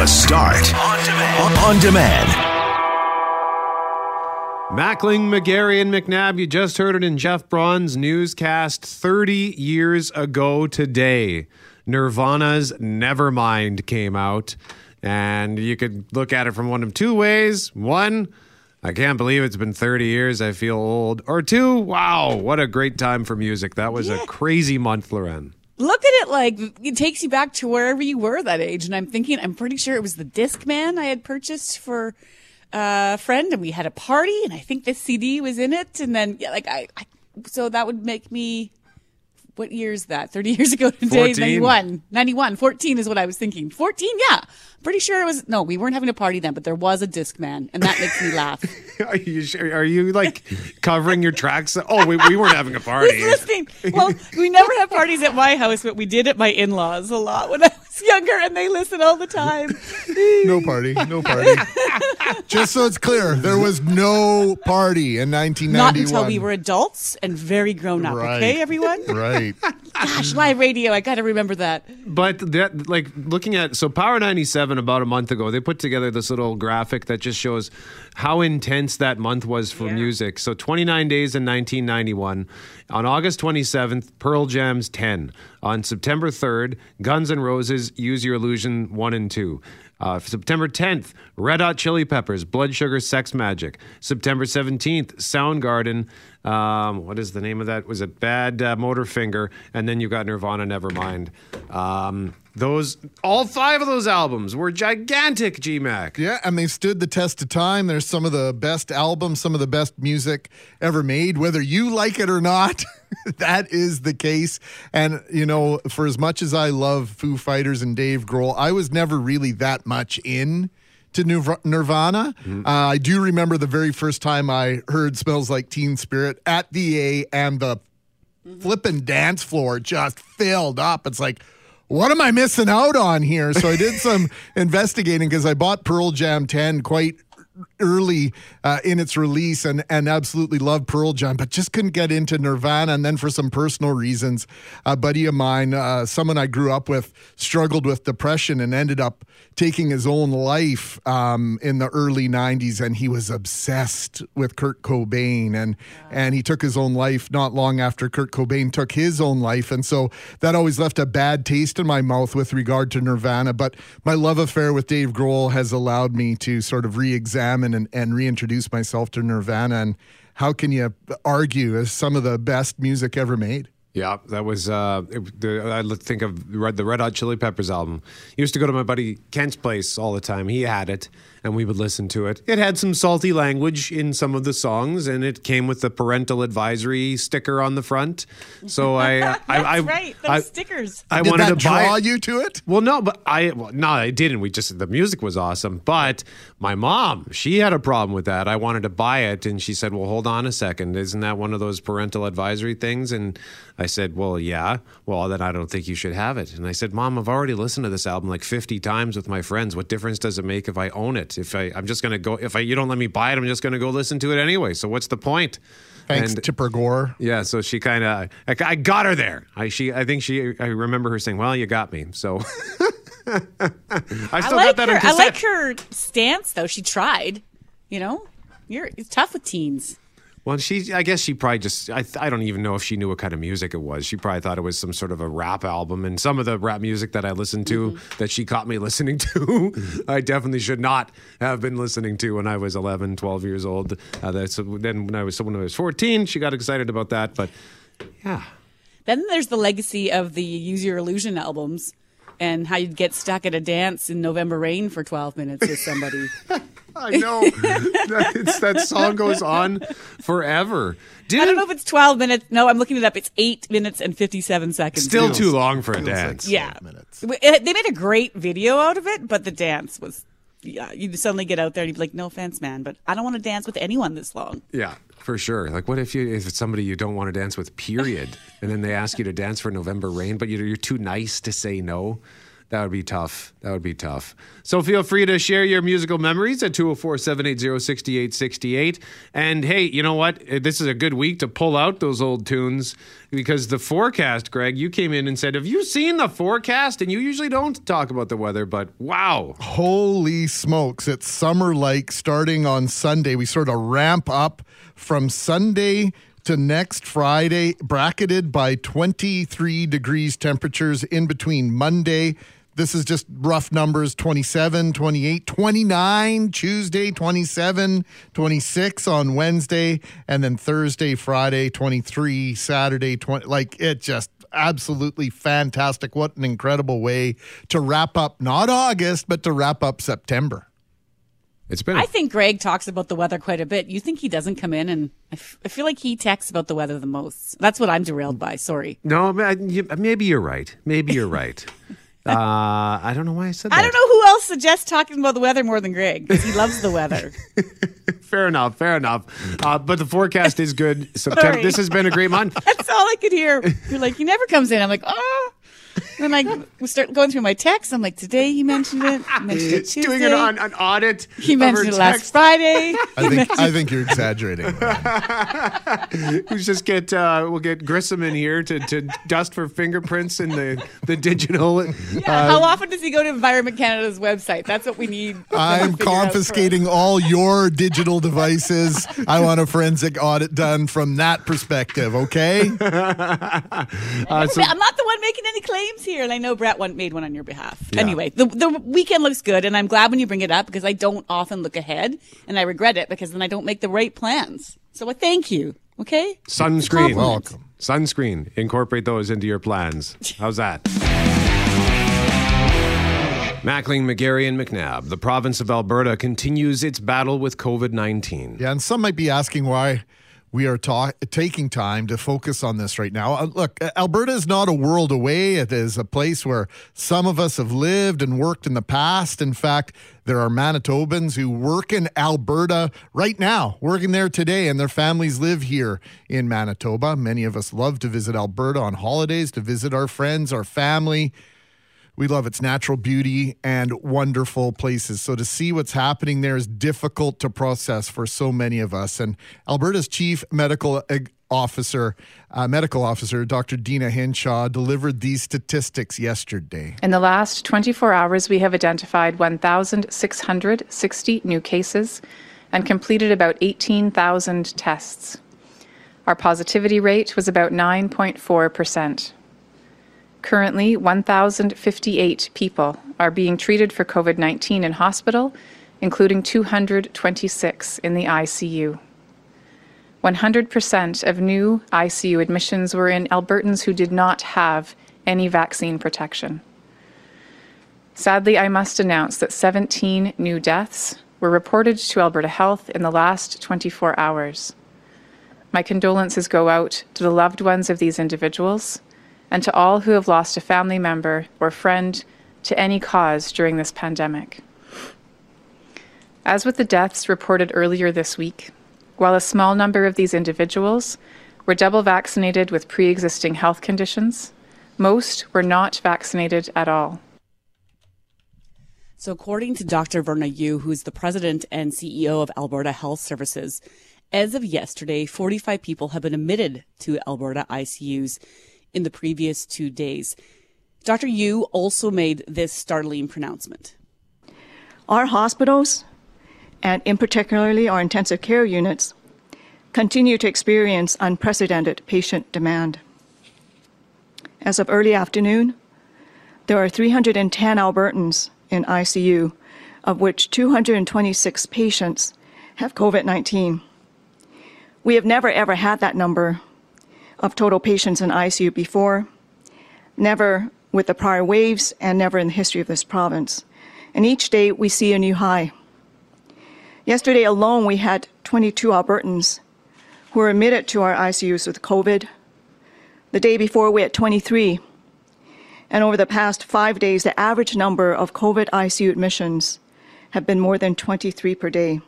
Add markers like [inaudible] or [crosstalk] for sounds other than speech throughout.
The Start on demand. On demand. Mackling, McGarry, and McNabb, you just heard it in Jeff Braun's newscast 30 years ago today. Nirvana's Nevermind came out, and you could look at it from one of two ways. One, I can't believe it's been 30 years, I feel old. Or two, wow, what a great time for music. That was a crazy month, Loren. Look at it like it takes you back to wherever you were that age. And I'm thinking, I'm pretty sure it was the Discman I had purchased for uh, a friend, and we had a party, and I think this CD was in it. And then, yeah, like, I, I so that would make me. What year is that? 30 [laughs] years ago today, 14. 91. 91. 14 is what I was thinking. 14, yeah. Pretty sure it was. No, we weren't having a party then, but there was a Discman, and that makes me [laughs] laugh. Are you, sure- are you like covering your tracks? Oh, we, we weren't having a [laughs] party. Who's listening? Well, we never had parties at my house, but we did at my in-laws a lot when I was younger, and they listen all the time. [laughs] No party. No party. [laughs] Just so it's clear, there was no party in 1991. Not until we were adults and very grown up. Right. Okay, everyone. Right. [laughs] Gosh, live radio. I got to remember that. But that, like, looking at so Power 97 about a month ago, they put together this little graphic that just shows how intense that month was for Yeah. music. So 29 days in 1991. On August 27th, Pearl Jam's 10. On September 3rd, Guns N' Roses, Use Your Illusion 1 and 2. Uh, September 10th, Red Hot Chili Peppers, Blood Sugar Sex Magik. September 17th, Soundgarden. Um, what is the name of that? Was it Bad uh, Motorfinger? And then you got Nirvana, Nevermind. Um, those, all five of those albums were gigantic, GMAC. Yeah, and they stood the test of time. There's some of the best albums, some of the best music ever made, whether you like it or not. [laughs] that is the case. And, you know, for as much as I love Foo Fighters and Dave Grohl, I was never really that much in to Nirv- Nirvana. Uh, I do remember the very first time I heard Smells Like Teen Spirit at the A and the flipping dance floor just filled up. It's like, what am I missing out on here? So I did some [laughs] investigating because I bought Pearl Jam 10 quite early uh, in its release and, and absolutely loved Pearl Jam, but just couldn't get into Nirvana. And then for some personal reasons, a buddy of mine, uh, someone I grew up with, struggled with depression and ended up taking his own life um, in the early 90s. And he was obsessed with Kurt Cobain. And, and he took his own life not long after Kurt Cobain took his own life. And so that always left a bad taste in my mouth with regard to Nirvana. But my love affair with Dave Grohl has allowed me to sort of re examine and, and reintroduce myself to Nirvana. And how can you argue as some of the best music ever made? Yeah, that was. Uh, it, the, I think of Red, the Red Hot Chili Peppers album. Used to go to my buddy Kent's place all the time. He had it, and we would listen to it. It had some salty language in some of the songs, and it came with the parental advisory sticker on the front. So I, [laughs] uh, I, That's I, right. Those I, stickers. I Did wanted that to buy draw it. you to it? Well, no, but I well, no, I didn't. We just the music was awesome, but my mom she had a problem with that. I wanted to buy it, and she said, "Well, hold on a second, isn't that one of those parental advisory things?" And I said, "Well, yeah. Well, then I don't think you should have it." And I said, "Mom, I've already listened to this album like fifty times with my friends. What difference does it make if I own it? If I I'm just gonna go if I you don't let me buy it, I'm just gonna go listen to it anyway. So what's the point?" Thanks, And- Tipper Gore. yeah, so she kind of, I, I got her there. I she, I think she, I remember her saying, "Well, you got me." So [laughs] I I still like got that her. on I like her stance, though. She tried. You know, you're it's tough with teens. Well, she, I guess she probably just, I, I don't even know if she knew what kind of music it was. She probably thought it was some sort of a rap album. And some of the rap music that I listened to, that she caught me [laughs] listening to, I definitely should not have been listening to when I was 11, 12 years old. Uh, that's, then when I was, someone I was 14, she got excited about that. But yeah. Then there's the legacy of the Use Your Illusion albums and how you'd get stuck at a dance in November Rain for 12 minutes with somebody. [laughs] I know. [laughs] that, it's, that song goes on forever. Dude, I don't know if it's 12 minutes. No, I'm looking it up. It's 8 minutes and 57 seconds. still too long for a Feels like dance. Yeah. minutes. It- They made a great video out of it, but the dance was. Yeah, you'd suddenly get out there and you'd be like, no offense, man, but I don't want to dance with anyone this long. Yeah, for sure. Like, what if you if it's somebody you don't want to dance with, period, [laughs] and then they ask you to dance for November Rain, but you're, you're too nice to say no. That would be tough. That would be tough. So feel free to share your musical memories at 204 780 6868. And hey, you know what? Uh, this is a good week to pull out those old tunes because the forecast, Greg, you came in and said, Have you seen the forecast? And you usually don't talk about the weather, but wow. Holy smokes. It's summer like starting on Sunday. We sort of ramp up from Sunday to next Friday, bracketed by 23 degrees temperatures in between Monday. This is just rough numbers 27, 28, 29 Tuesday, 27, 26 on Wednesday, and then Thursday, Friday, 23, Saturday, 20. Like it just absolutely fantastic. What an incredible way to wrap up not August, but to wrap up September. It's been. I think Greg talks about the weather quite a bit. You think he doesn't come in, and I, f- I feel like he texts about the weather the most. That's what I'm derailed by. Sorry. no, maybe you're right. Maybe you're right. [laughs] uh, I don't know why I said that. I don't know who else suggests talking about the weather more than Greg because he loves the weather. [laughs] Fair enough. Fair enough. Uh, but the forecast is good. [laughs] September. Sorry. This has been a great month. [laughs] That's all I could hear. You're like, he never comes in. I'm like, oh. Then I we start going through my texts. I'm like, today he mentioned it. He mentioned it It's Tuesday. doing an, an, an audit. he of her mentioned it last. Friday. [laughs] I think I think you're exaggerating. We [laughs] just get uh, we'll get Grissom in here to, to dust for fingerprints in the the digital. Yeah, uh, how often does he go to Environment Canada's website? That's what we need. I'm figure out for us. confiscating all your digital devices. I want a forensic audit done from that perspective, okay? [laughs] uh, so, I'm not the one making any claims here, and I know Brett one made one on your behalf. Anyway, the the weekend looks good, and I'm glad when you bring it up because I don't often look ahead, and I regret it because then I don't make the right plans. So I thank you. Okay. sunscreen. Welcome. Sunscreen. Incorporate those into your plans. How's that? [laughs] Mackling, McGarry, and McNabb. The province of Alberta continues its battle with COVID 19. Yeah, and some might be asking why we are ta- taking time to focus on this right now. Uh, look, Alberta is not a world away. It is a place where some of us have lived and worked in the past. In fact, there are Manitobans who work in Alberta right now, working there today, and their families live here in Manitoba. Many of us love to visit Alberta on holidays, to visit our friends, our family. We love its natural beauty and wonderful places. So to see what's happening there is difficult to process for so many of us. And Alberta's chief medical officer, uh, medical officer, Dr. Deena Hinshaw, delivered these statistics yesterday. In the last 24 hours, we have identified 1,660 new cases and completed about 18,000 tests. Our positivity rate was about 9.4%. Currently, 1,058 people are being treated for COVID 19 in hospital, including 226 in the ICU. 100% of new ICU admissions were in Albertans who did not have any vaccine protection. Sadly, I must announce that 17 new deaths were reported to Alberta Health in the last 24 hours. My condolences go out to the loved ones of these individuals and to all who have lost a family member or friend to any cause during this pandemic. As with the deaths reported earlier this week, while a small number of these individuals were double vaccinated with pre existing health conditions, most were not vaccinated at all. So, according to Dr. Verna Yiu, who's the president and CEO of Alberta Health Services, as of yesterday, 45 people have been admitted to Alberta ICUs in the previous two days. Dr. Yiu also made this startling pronouncement. Our hospitals, and in particularly our intensive care units, continue to experience unprecedented patient demand. As of early afternoon, there are 310 Albertans in ICU, of which 226 patients have COVID 19. We have never ever had that number of total patients in ICU before, never with the prior waves, and never in the history of this province. And each day we see a new high. Yesterday alone, we had 22 Albertans who were admitted to our ICUs with COVID. The day before, we had 23. And over the past five days, the average number of COVID ICU admissions have been more than 23 per day.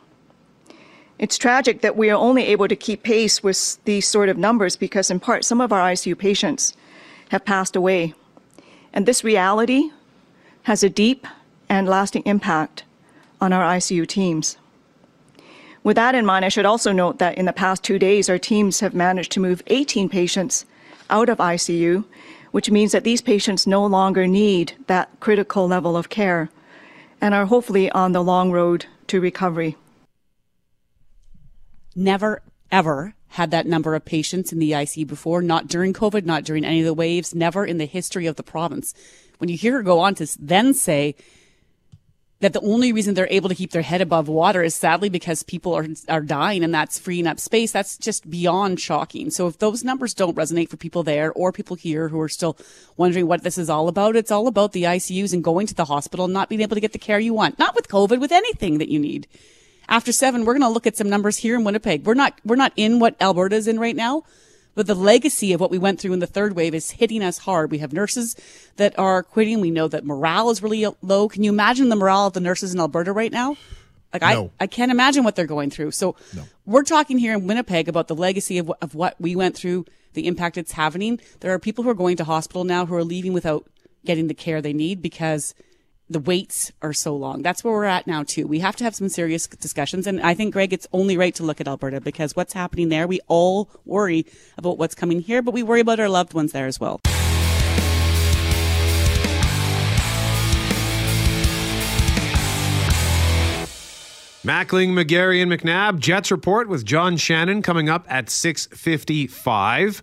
It's tragic that we are only able to keep pace with these sort of numbers because, in part, some of our ICU patients have passed away. And this reality has a deep and lasting impact on our ICU teams. With that in mind, I should also note that in the past two days, our teams have managed to move 18 patients out of ICU, which means that these patients no longer need that critical level of care and are hopefully on the long road to recovery. Never, ever had that number of patients in the ICU before, not during COVID, not during any of the waves, never in the history of the province. When you hear her go on to then say that the only reason they're able to keep their head above water is sadly because people are are dying and that's freeing up space. That's just beyond shocking. So if those numbers don't resonate for people there or people here who are still wondering what this is all about, it's all about the ICUs and going to the hospital and not being able to get the care you want. Not with COVID, with anything that you need. After seven, we're going to look at some numbers here in Winnipeg. We're not we're not in what Alberta's in right now. But the legacy of what we went through in the third wave is hitting us hard. We have nurses that are quitting. We know that morale is really low. Can you imagine the morale of the nurses in Alberta right now? Like No. I, I can't imagine what they're going through. So we're talking here in Winnipeg about the legacy of, of what we went through, the impact it's having. There are people who are going to hospital now who are leaving without getting the care they need because the waits are so long. That's where we're at now too. We have to have some serious discussions. And I think, Greg, it's only right to look at Alberta because what's happening there, we all worry about what's coming here, but we worry about our loved ones there as well. Mackling, McGarry, and McNabb. Jets report with John Shannon coming up at 6.55.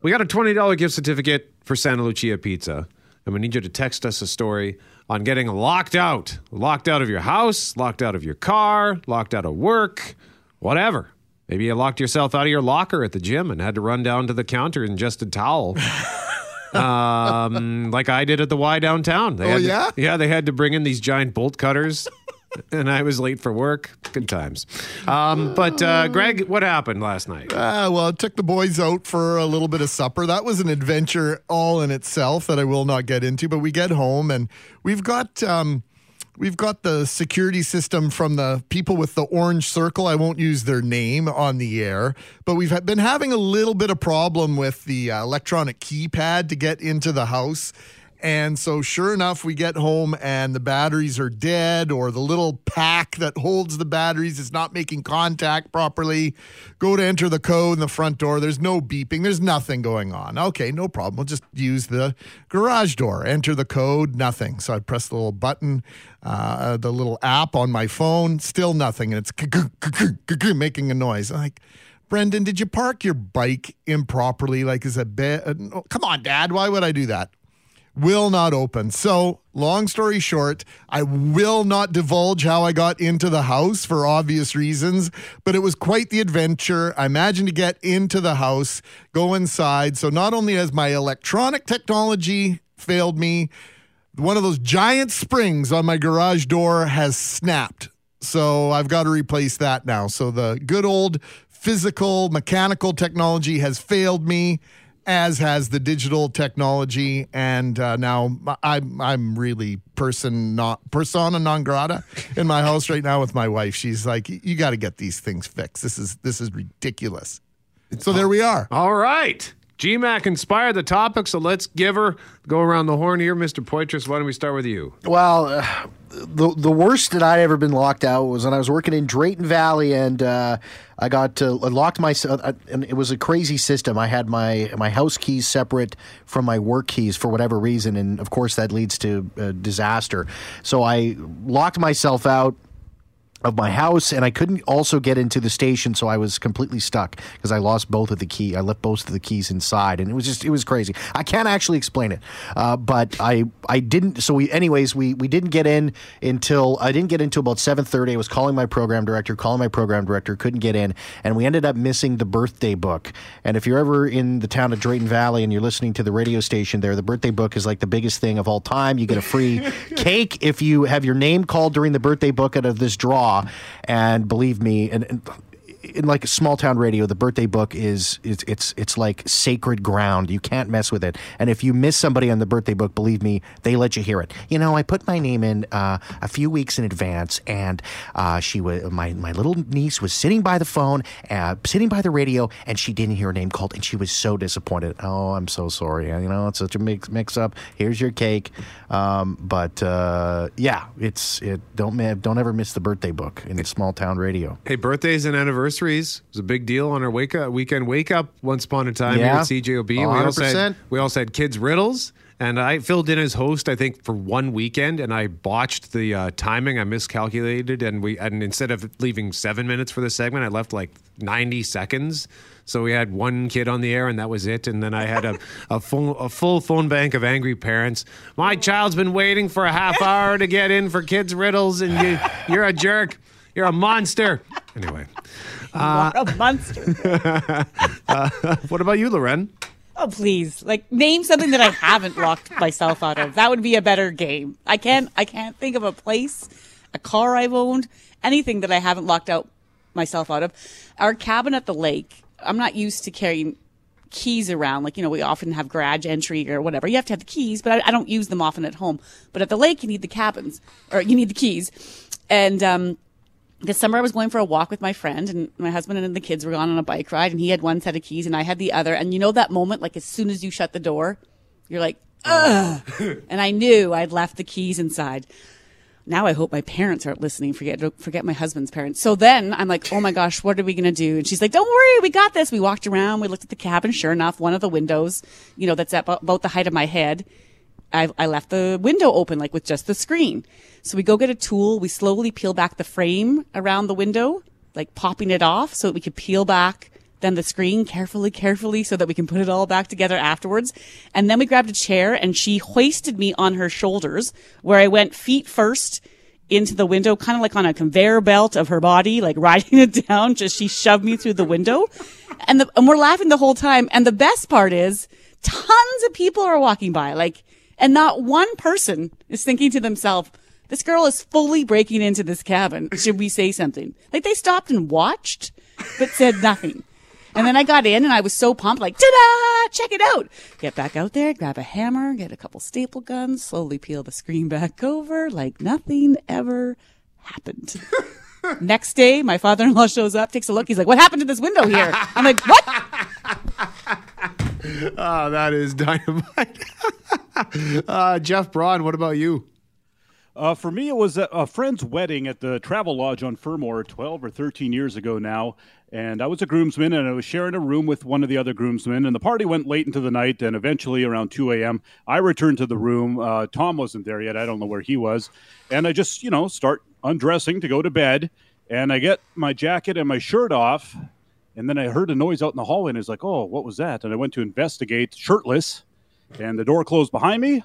We got a $20 gift certificate for Santa Lucia Pizza. And we need you to text us a story on getting locked out. Locked out of your house, locked out of your car, locked out of work, whatever. Maybe you locked yourself out of your locker at the gym and had to run down to the counter and just a towel. [laughs] um, like I did at the Y downtown. They Oh, to- yeah? yeah, they had to bring in these giant bolt cutters. [laughs] and I was late for work. Good times. Um, but uh, Greg, what happened last night? Ah, well, I took the boys out for a little bit of supper. That was an adventure all in itself that I will not get into. But we get home and we've got um, we've got the security system from the people with the orange circle. I won't use their name on the air, but we've been having a little bit of problem with the uh, electronic keypad to get into the house. And so, sure enough, we get home and the batteries are dead, or the little pack that holds the batteries is not making contact properly. Go to enter the code in the front door. There's no beeping, there's nothing going on. Okay, no problem. We'll just use the garage door. Enter the code, nothing. So I press the little button, uh, the little app on my phone, still nothing. And it's making a noise. I'm like, Brendan, did you park your bike improperly? Like, is a bit? Uh, no, come on, Dad. Why would I do that? Will not open. So, long story short, I will not divulge how I got into the house for obvious reasons, but it was quite the adventure. I imagine to get into the house, go inside. So, not only has my electronic technology failed me, one of those giant springs on my garage door has snapped. So, I've got to replace that now. So, the good old physical mechanical technology has failed me as has the digital technology, and uh, now I'm I'm really person not persona non grata in my house right now with my wife. She's like, "You got to get these things fixed. This is this is ridiculous." So there we are. All right. GMAC inspired the topic, so let's give her go around the horn here. Mr. Poitras, why don't we start with you? Well, uh, the the worst that I'd ever been locked out was when I was working in Drayton Valley, and uh, I got uh, locked myself. Uh, and it was a crazy system. I had my my house keys separate from my work keys for whatever reason, and of course that leads to uh, disaster. So I locked myself out of my house and I couldn't also get into the station so I was completely stuck because I lost both of the key I left both of the keys inside and it was just it was crazy. I can't actually explain it uh, but I I didn't so we anyways we we didn't get in until I didn't get into about 7:30 I was calling my program director calling my program director couldn't get in and we ended up missing the birthday book and if you're ever in the town of Drayton Valley and you're listening to the radio station there the birthday book is like the biggest thing of all time you get a free [laughs] cake if you have your name called during the birthday book out of this draw and believe me and, and in like small town radio, the birthday book is, is it's it's like sacred ground. You can't mess with it. And if you miss somebody on the birthday book, believe me, they let you hear it. You know, I put my name in uh, a few weeks in advance, and uh, she was my my little niece was sitting by the phone, uh, sitting by the radio, and she didn't hear her name called, and she was so disappointed. Oh, I'm so sorry. You know, it's such a mix mix up. Here's your cake. Um, but uh, yeah, it's it. Don't don't ever miss the birthday book in small town radio. Hey, birthdays and anniversaries was a big deal on our wake up weekend wake up once upon a time Yeah. here at CJOB. We also had we also had kids riddles. And I filled in as host, I think, for one weekend, and I botched the uh, timing. I miscalculated, and we and instead of leaving seven minutes for the segment, I left like ninety seconds. So we had one kid on the air, and that was it. And then I had a a full a full phone bank of angry parents. My child's been waiting for a half hour to get in for kids riddles, and you you're a jerk. You're a monster. Anyway, What a monster. [laughs] what about you, Loren? Oh, please. Like, name something that I haven't locked myself out of. That would be a better game. I can't, I can't think of a place, a car I've owned, anything that I haven't locked out myself out of. Our cabin at the lake, I'm not used to carrying keys around. Like, you know, we often have garage entry or whatever. You have to have the keys, but I, I don't use them often at home. But at the lake, you need the cabins or you need the keys. And, um, this summer I was going for a walk with my friend and my husband and the kids were gone on a bike ride and he had one set of keys and I had the other. And you know that moment, like as soon as you shut the door, you're like, ugh. [laughs] and I knew I'd left the keys inside. Now I hope my parents aren't listening. Forget, forget my husband's parents. So then I'm like, oh my gosh, what are we going to do? And she's like, don't worry, we got this. We walked around, we looked at the cabin. Sure enough, one of the windows, you know, that's at about, about the height of my head. I, I left the window open, like with just the screen. So we go get a tool. We slowly peel back the frame around the window, like popping it off so that we could peel back then the screen carefully, carefully so that we can put it all back together afterwards. And then we grabbed a chair and she hoisted me on her shoulders where I went feet first into the window, kind of like on a conveyor belt of her body, like [laughs] riding it down. Just she shoved me through the window. And the, and we're laughing the whole time. And the best part is tons of people are walking by, like, and not one person is thinking to themselves, this girl is fully breaking into this cabin. Should we say something? Like they stopped and watched, but said nothing. And then I got in and I was so pumped, like, ta-da! Check it out. Get back out there, grab a hammer, get a couple staple guns, slowly peel the screen back over like nothing ever happened. Next day, my father-in-law shows up, takes a look. He's like, "What happened to this window here?" I'm like, "What?" Oh, [laughs] that is dynamite. uh, [laughs] Jeff Braun, what about you? Uh, for me, it was a, a friend's wedding at the Travelodge on Fermor 12 or 13 years ago now. And I was a groomsman and I was sharing a room with one of the other groomsmen. And the party went late into the night. And eventually, around 2 a.m., I returned to the room. Uh, Tom wasn't there yet. I don't know where he was. And I just, you know, start undressing to go to bed. And I get my jacket and my shirt off. And then I heard a noise out in the hallway. And I was like, oh, what was that? And I went to investigate shirtless. And the door closed behind me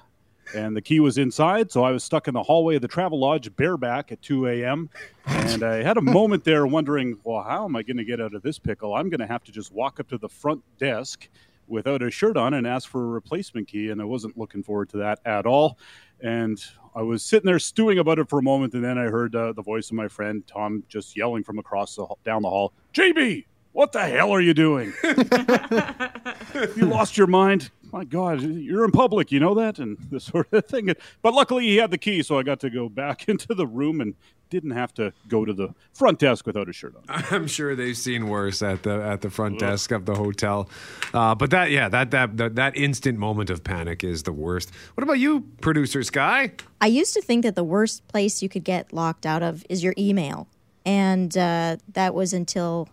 and the key was inside. So I was stuck in the hallway of the Travelodge bareback at 2 a.m. And I had a [laughs] moment there wondering, well, how am I going to get out of this pickle? I'm going to have to just walk up to the front desk without a shirt on and ask for a replacement key. And I wasn't looking forward to that at all. And I was sitting there stewing about it for a moment. And then I heard uh, the voice of my friend Tom just yelling from across the down the hall, JB, what the hell are you doing? [laughs] you lost your mind. My God, you're in public, you know that, and [laughs] this sort of thing. But luckily, he had the key, so I got to go back [laughs] into the room and didn't have to go to the front desk without a shirt on. [laughs] I'm sure they've seen worse at the at the front desk of the hotel. Uh, but that, yeah, that, that that that instant moment of panic is the worst. What about you, producer Sky? I used to think that the worst place you could get locked out of is your email. And uh, that was until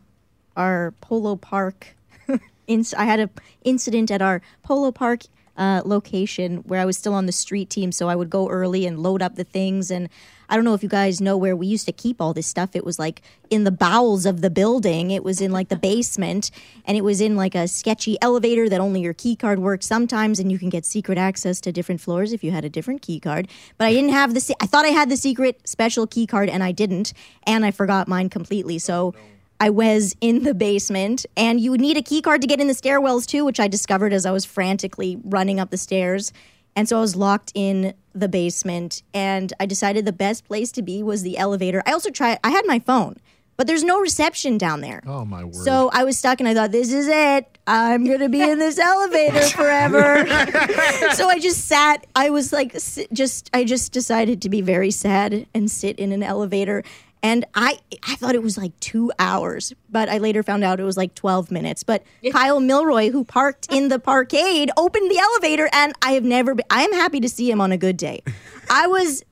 our Polo Park. I had a incident at our Polo Park uh, location where I was still on the street team, so I would go early and load up the things. And I don't know if you guys know where we used to keep all this stuff. It was like in the bowels of the building. It was in like the basement, and it was in like a sketchy elevator that only your key card worked sometimes, and you can get secret access to different floors if you had a different key card. But I didn't have the. Se- I thought I had the secret special key card, and I didn't, and I forgot mine completely. So. I was in the basement, and you would need a key card to get in the stairwells too, which I discovered as I was frantically running up the stairs. And so I was locked in the basement, and I decided the best place to be was the elevator. I also tried, I had my phone, but there's no reception down there. Oh my word. So I was stuck and I thought, this is it. I'm going to be in this elevator [laughs] forever. [laughs] so I just sat. I was like, just, I just decided to be very sad and sit in an elevator. And I, I thought it was like two hours, but I later found out it was like 12 minutes. But Kyle Milroy, who parked in the parkade, opened the elevator, and I have never been, I am happy to see him on a good day. [laughs] I was,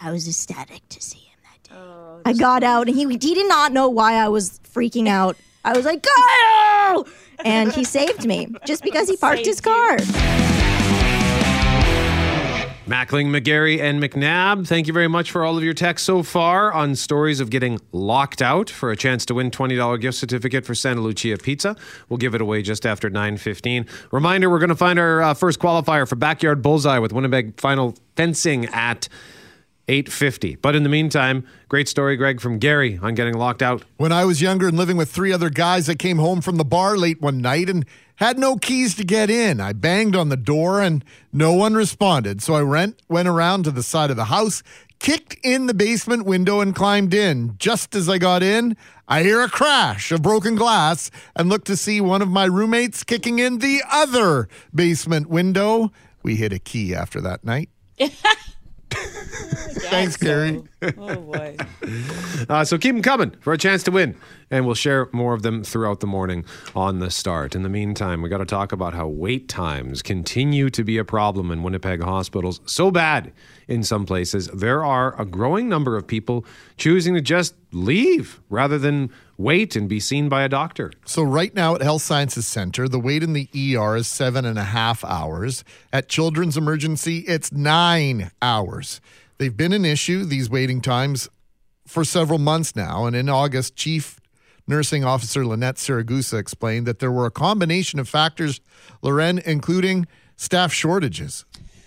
I was ecstatic to see him that day. I got out and he, he did not know why I was freaking out. I was like, Kyle! And he saved me just because he [laughs] parked his car. Mackling, McGarry, and McNabb, thank you very much for all of your texts so far on stories of getting locked out for a chance to win $20 gift certificate for Santa Lucia Pizza. We'll give it away just after 9.15. Reminder, we're going to find our uh, first qualifier for Backyard Bullseye with Winnipeg Final Fencing at 8.50. But in the meantime, great story, Greg, from Gary on getting locked out. When I was younger and living with three other guys, I came home from the bar late one night and had no keys to get in. I banged on the door and no one responded. So I went, went around to the side of the house, kicked in the basement window, and climbed in. Just as I got in, I hear a crash of broken glass and look to see one of my roommates kicking in the other basement window. We hit a key after that night. [laughs] [laughs] Thanks, Gary. [laughs] Oh boy. [laughs] Uh, so keep them coming for a chance to win. And we'll share more of them throughout the morning on the start. In the meantime, we got to talk about how wait times continue to be a problem in Winnipeg hospitals. So bad in some places. There are a growing number of people choosing to just leave rather than wait and be seen by a doctor. So right now at Health Sciences Center, the wait in the ER is seven and a half hours. At Children's Emergency, it's nine hours. They've been an issue, these waiting times, for several months now. And in August, Chief Nursing Officer Lanette Siragusa explained that there were a combination of factors, Loren, including staff shortages.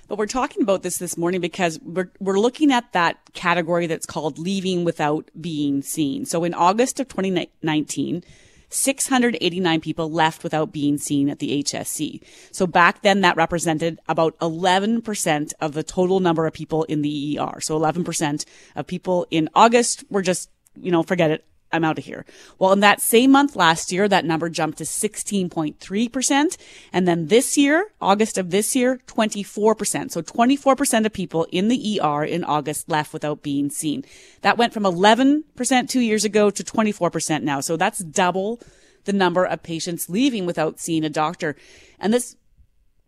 But we're talking about this this morning because we're, we're looking at that category that's called leaving without being seen. So in August of 2019, 689 people left without being seen at the HSC. So back then that represented about 11% of the total number of people in the ER. So 11% of people in August were just, you know, forget it. I'm out of here. Well, in that same month last year, that number jumped to 16.3%. And then this year, August of this year, 24%. So 24% of people in the ER in August left without being seen. That went from 11% two years ago to 24% now. So that's double the number of patients leaving without seeing a doctor. And this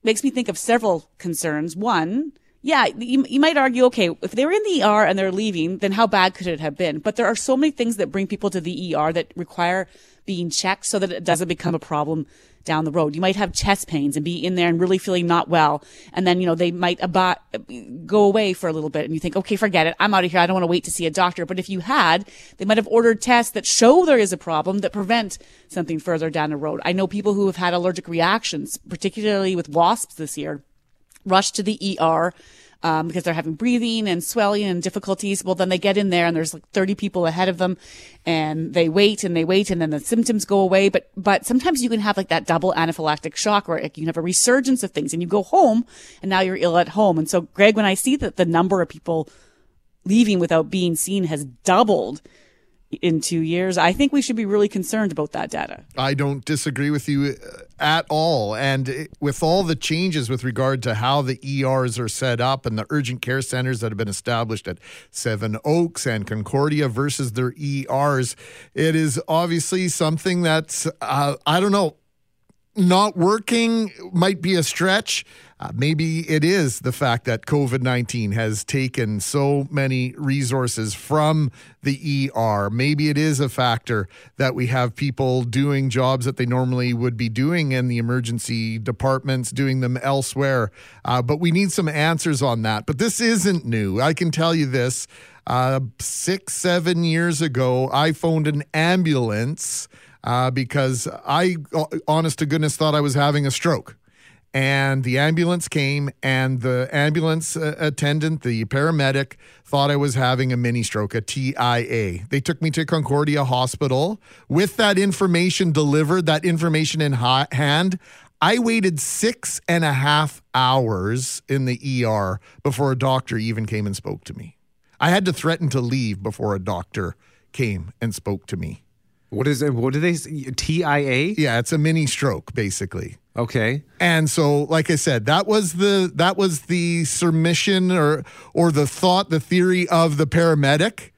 makes me think of several concerns. One, yeah, you, you might argue, okay, if they were in the ER and they're leaving, then how bad could it have been? But there are so many things that bring people to the ER that require being checked so that it doesn't become a problem down the road. You might have chest pains and be in there and really feeling not well. And then, you know, they might about, go away for a little bit and you think, okay, forget it. I'm out of here. I don't want to wait to see a doctor. But if you had, they might have ordered tests that show there is a problem that prevent something further down the road. I know people who have had allergic reactions, particularly with wasps this year rush to the ER um, because they're having breathing and swelling and difficulties. Well, then they get in there and there's like 30 people ahead of them and they wait and they wait and then the symptoms go away. But, but sometimes you can have like that double anaphylactic shock where like, you can have a resurgence of things and you go home and now you're ill at home. And so, Greg, when I see that the number of people leaving without being seen has doubled in two years, I think we should be really concerned about that data. I don't disagree with you uh, at all. And with all the changes with regard to how the ERs are set up and the urgent care centers that have been established at Seven Oaks and Concordia versus their ERs, it is obviously something that's, uh, I don't know, not working might be a stretch. Uh, maybe it is the fact that COVID 19 has taken so many resources from the ER. Maybe it is a factor that we have people doing jobs that they normally would be doing in the emergency departments, doing them elsewhere. Uh, but we need some answers on that. But this isn't new. I can tell you this. Uh, six, seven years ago, I phoned an ambulance uh, because I, honest to goodness, thought I was having a stroke. And the ambulance came, and the ambulance uh, attendant, the paramedic, thought I was having a mini stroke, a TIA. They took me to Concordia Hospital with that information delivered, that information in ha- hand. I waited six and a half hours in the ER before a doctor even came and spoke to me. I had to threaten to leave before a doctor came and spoke to me. What is it? What do they? say? TIA? Yeah, it's a mini stroke basically. Okay. And so, like I said, that was the that was the submission or or the thought, the theory of the paramedic.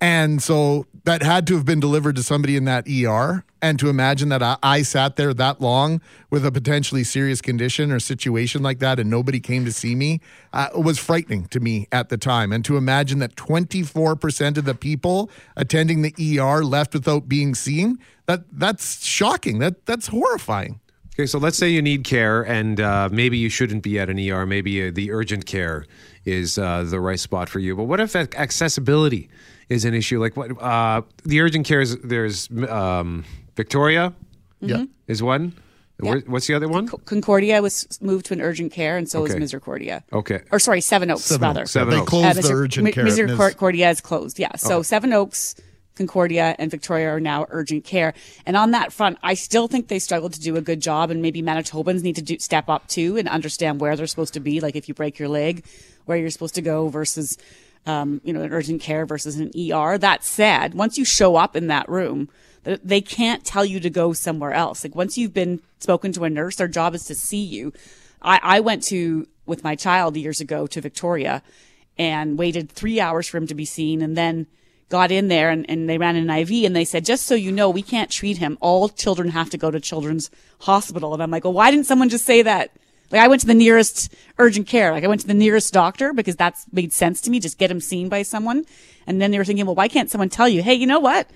And so that had to have been delivered to somebody in that ER. And to imagine that I, I sat there that long with a potentially serious condition or situation like that and nobody came to see me uh, was frightening to me at the time. And to imagine that 24% of the people attending the ER left without being seen, that that's shocking. That that's horrifying. Okay, so let's say you need care, and uh, maybe you shouldn't be at an ER. Maybe uh, the urgent care is uh, the right spot for you. But what if accessibility is an issue? Like what? Uh, the urgent care is there's um, Victoria. Yeah. is one. Where, what's the other one? Concordia was moved to an urgent care, and so Okay. was Misericordia. Okay. Or sorry, Seven Oaks, Seven rather. Oaks. Seven they Oaks. closed the Miser- urgent Mi- care. Misericordia is closed. Yeah. So Seven Oaks, Concordia, and Victoria are now urgent care. And on that front, I still think they struggle to do a good job, and maybe Manitobans need to do, step up too and understand where they're supposed to be. Like if you break your leg, where you're supposed to go versus, um, you know, an urgent care versus an ER. That said, once you show up in that room, they can't tell you to go somewhere else. Like once you've been spoken to a nurse, their job is to see you. I, I went to with my child years ago to Victoria and waited three hours for him to be seen and then got in there and, and they ran an IV and they said, just so you know, we can't treat him. All children have to go to children's hospital. And I'm like, well, why didn't someone just say that? Like I went to the nearest urgent care. Like I went to the nearest doctor because that's made sense to me. Just get him seen by someone. And then they were thinking, well, why can't someone tell you, hey, you know what?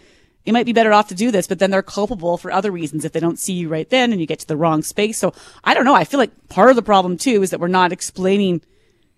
You might be better off to do this, but then they're culpable for other reasons if they don't see you right then and you get to the wrong space. So I don't know. I feel like part of the problem too is that we're not explaining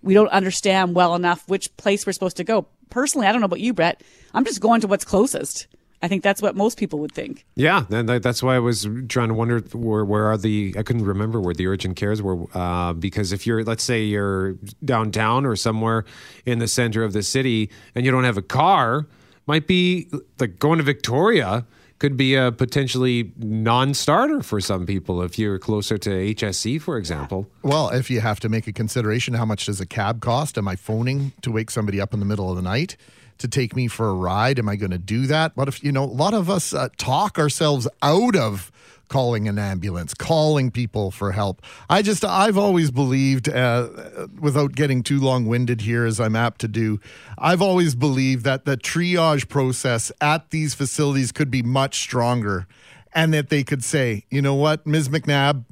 we don't understand well enough which place we're supposed to go. Personally, I don't know about you, Brett. I'm just going to what's closest. I think that's what most people would think. Yeah, and that's why I was trying to wonder where where are the I couldn't remember where the urgent cares were uh, because if you're let's say you're downtown or somewhere in the center of the city and you don't have a car, might be like going to Victoria could be a potentially non-starter for some people if you're closer to HSC, for example. Well, if you have to make a consideration, how much does a cab cost? Am I phoning to wake somebody up in the middle of the night to take me for a ride? Am I going to do that? What if, you know, a lot of us uh, talk ourselves out of calling an ambulance, calling people for help. I just, I've always believed, uh, without getting too long winded here as I'm apt to do, I've always believed that the triage process at these facilities could be much stronger and that they could say, you know what, Ms. McNabb,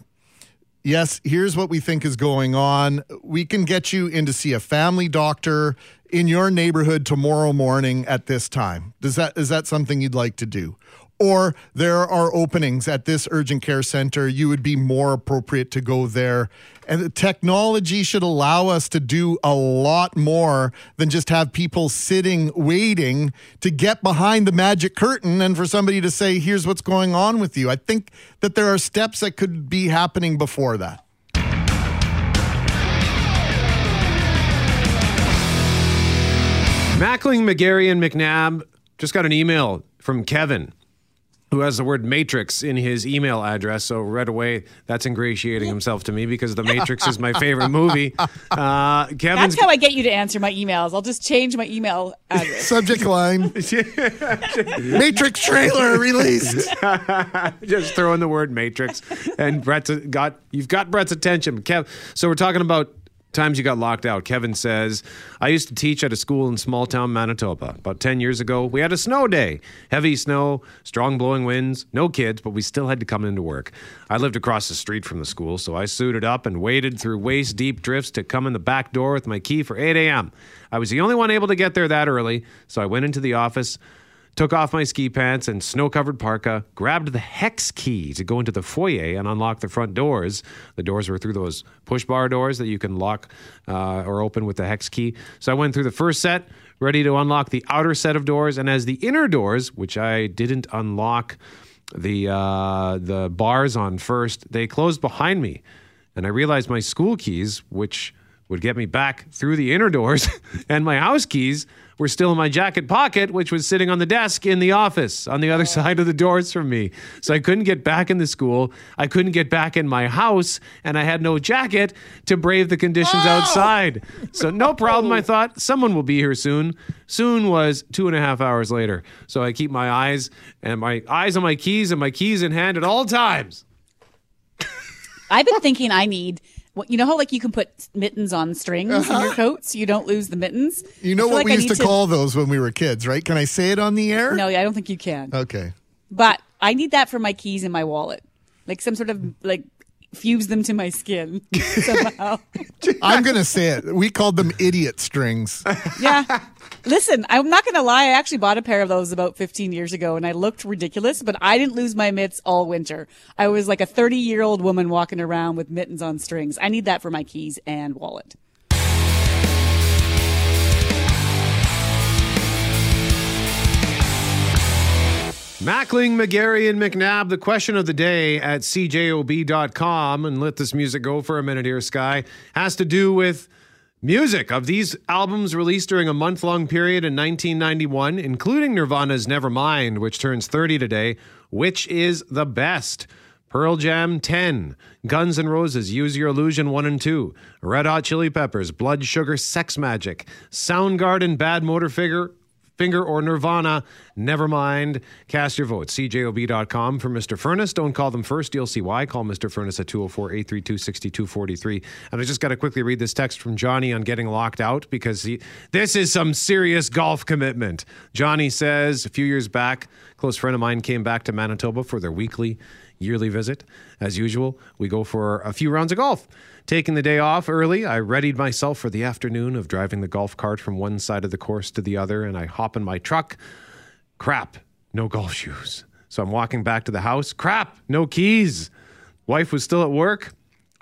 yes, here's what we think is going on. We can get you in to see a family doctor in your neighborhood tomorrow morning at this time. Does that is that something you'd like to do? Or there are openings at this urgent care center. You would be more appropriate to go there. And the technology should allow us to do a lot more than just have people sitting waiting to get behind the magic curtain and for somebody to say, here's what's going on with you. I think that there are steps that could be happening before that. Mackling, McGarry, and McNabb just got an email from Kevin, who has the word Matrix in his email address. So right away, that's ingratiating himself to me because The [laughs] Matrix is my favorite movie. Uh, Kevin's That's how I get you to answer my emails. I'll just change my email address. Subject line [laughs] Matrix trailer released. [laughs] just throwing the word Matrix, and Brett's got you've got Brett's attention. Kev, so we're talking about times you got locked out. Kevin says, I used to teach at a school in small town Manitoba. About 10 years ago, we had a snow day. Heavy snow, strong blowing winds, no kids, but we still had to come into work. I lived across the street from the school, so I suited up and waded through waist deep drifts to come in the back door with my key for 8 a.m. I was the only one able to get there that early, so I went into the office took off my ski pants and snow covered parka, grabbed the hex key to go into the foyer and unlock the front doors. The doors were through those push bar doors that you can lock uh, or open with the hex key. So I went through the first set, ready to unlock the outer set of doors. And as the inner doors, which I didn't unlock the, uh, the bars on first, they closed behind me. And I realized my school keys, which would get me back through the inner doors, [laughs] and my house keys were still in my jacket pocket, which was sitting on the desk in the office on the other [laughs] side of the doors from me. So I couldn't get back in the school. I couldn't get back in my house, and I had no jacket to brave the conditions outside. So no [laughs] problem. I thought someone will be here soon. Soon was two and a half hours later. So I keep my eyes and my eyes on my keys and my keys in hand at all times. I've been thinking I need. Well, you know how like you can put mittens on strings in your coat so you don't lose the mittens. Uh-huh. You know what like we I used need to call those when we were kids, right? Can I say it on the air? No, I don't think you can. Okay. But I need that for my keys in my wallet, like some sort of like fuse them to my skin [laughs] somehow. [laughs] I'm going to say it. We called them idiot strings. yeah. Listen, I'm not going to lie. I actually bought a pair of those about 15 years ago and I looked ridiculous, but I didn't lose my mitts all winter. I was like a 30 year old woman walking around with mittens on strings. I need that for my keys and wallet. Mackling, McGarry, and McNabb, the question of the day at cjob.com, and let this music go for a minute here, Sky, has to do with music of these albums released during a month long period in 1991, including Nirvana's Nevermind, which turns 30 today. Which is the best? Pearl Jam 10, Guns N' Roses Use Your Illusion 1 and 2, Red Hot Chili Peppers Blood Sugar Sex Magik, Soundgarden Bad Motor Figure Finger or Nirvana, never mind. Cast your vote. CJOB.com for Mr. Furnace. Don't call them first. You'll see why. Call Mr. Furnace at 204 832 6243. And I just got to quickly read this text from Johnny on getting locked out because he, this is some serious golf commitment. Johnny says a few years back, a close friend of mine came back to Manitoba for their weekly yearly visit. As usual, we go for a few rounds of golf. Taking the day off early, I readied myself for the afternoon of driving the golf cart from one side of the course to the other, and I hop in my truck. Crap, no golf shoes. So I'm walking back to the house. Crap, no keys. Wife was still at work.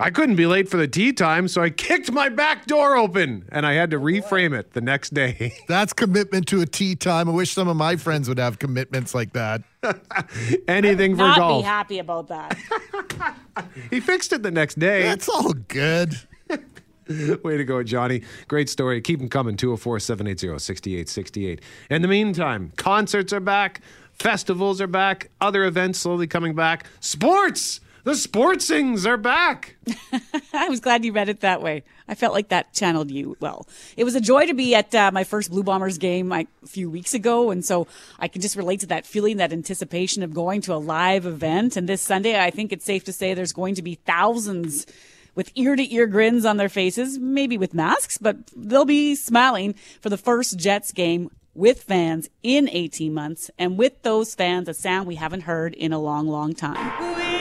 I couldn't be late for the tea time, so I kicked my back door open and I had to reframe it the next day. [laughs] That's commitment to a tea time. I wish some of my friends would have commitments like that. [laughs] Anything for golf. Not golf. be happy about that. [laughs] He fixed it the next day. That's all good. [laughs] Way to go, Johnny. Great story. Keep them coming. 204 780 6868. In the meantime, concerts are back, festivals are back, other events slowly coming back. Sports! The sportsings are back. [laughs] I was glad you read it that way. I felt like that channeled you well. It was a joy to be at uh, my first Blue Bombers game like, a few weeks ago, and so I can just relate to that feeling, that anticipation of going to a live event. And this Sunday, I think it's safe to say there's going to be thousands with ear to ear grins on their faces, maybe with masks, but they'll be smiling for the first Jets game with fans in 18 months, and with those fans, a sound we haven't heard in a long, long time.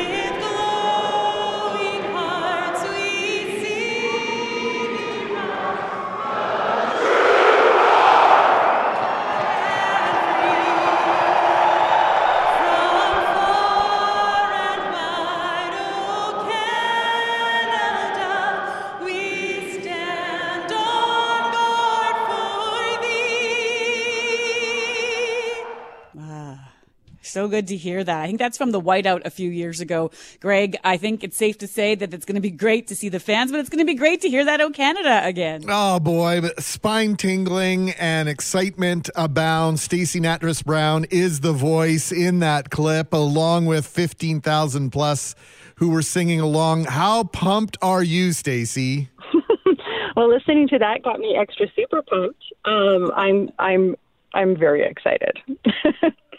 So good to hear that. I think that's from the whiteout a few years ago. Greg, I think it's safe to say that it's going to be great to see the fans, but it's going to be great to hear that O Canada again. Oh boy, spine tingling and excitement abound. Stacey Nattrass Brown is the voice in that clip, along with 15,000 plus who were singing along. How pumped are you, Stacey? [laughs] well, listening to that got me extra super pumped. Um, I'm I'm I'm very excited.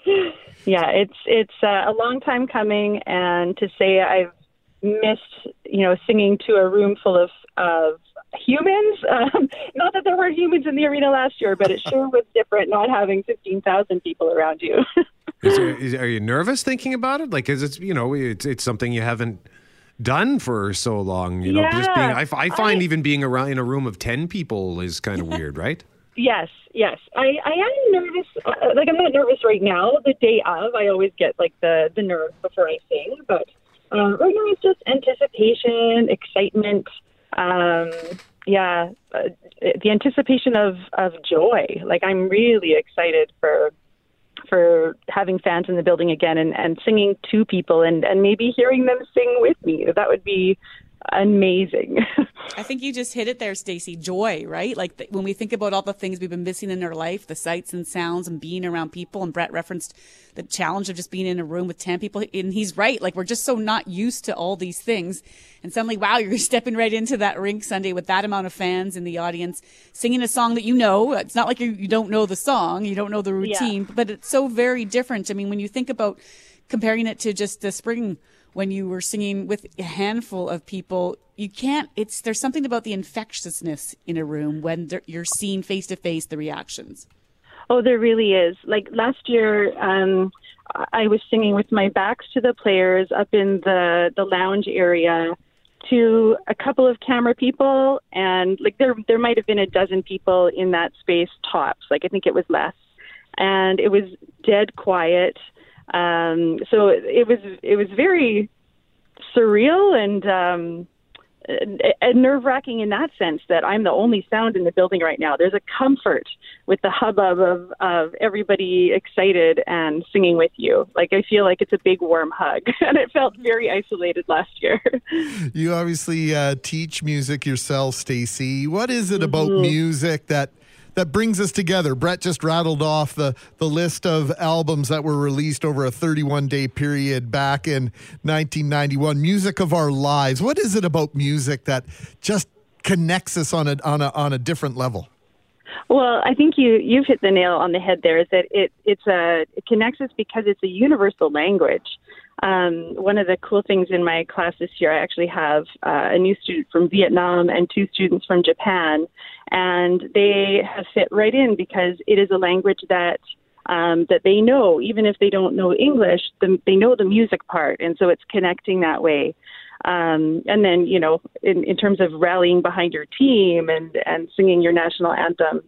[laughs] yeah, it's it's uh, a long time coming, and to say I've missed, you know, singing to a room full of of humans. [laughs] Um, not that there were humans in the arena last year, but it sure was different not having fifteen thousand people around you. [laughs] Is there, is, are you nervous thinking about it? Like, is it you know, it's it's something you haven't done for so long. You know, just being. I, I find I- even being around in a room of ten people is kind of weird, right? Yes, yes. I, I am nervous. Uh, like I'm not nervous right now. The day of, I always get like the the nerves before I sing. But um, right now it's just anticipation, excitement. Um, yeah, uh, the anticipation of of joy. Like I'm really excited for for having fans in the building again and, and singing to people and, and maybe hearing them sing with me. That would be amazing. [laughs] I think you just hit it there, Stacey. Joy, right? Like th- when we think about all the things we've been missing in our life, the sights and sounds and being around people. And Brett referenced the challenge of just being in a room with 10 people. And he's right. Like we're just so not used to all these things. And suddenly, wow, you're [laughs] stepping right into that rink Sunday with that amount of fans in the audience, singing a song that you know. It's not like you, you don't know the song, you don't know the routine, but it's so very different. I mean, when you think about comparing it to just the spring when you were singing with a handful of people you can't it's there's something about the infectiousness in a room when you're seeing face to face the reactions. Oh there really is. Like last year um i was singing with my backs to the players up in the the lounge area to a couple of camera people and like there there might have been a dozen people in that space tops. Like i think it was less. And it was dead quiet um, so it was it was very surreal and um, nerve wracking in that sense that I'm the only sound in the building right now. There's a comfort with the hubbub of, of everybody excited and singing with you. Like I feel like it's a big warm hug, [laughs] and it felt very isolated last year. [laughs] you obviously uh, teach music yourself, Stacey. What is it about mm-hmm. music that that brings us together. Brett just rattled off the, the list of albums that were released over a 31 day period back in 1991. Music of our lives. What is it about music that just connects us on a on a on a different level? Well, I think you you've hit the nail on the head. There is that it it's a it connects us because it's a universal language. Um, one of the cool things in my class this year, I actually have uh, a new student from Vietnam and two students from Japan, and they have fit right in because it is a language that um, that they know, even if they don't know English, the, they know the music part, and so it's connecting that way. Um, and then, you know, in, in terms of rallying behind your team and and singing your national anthem,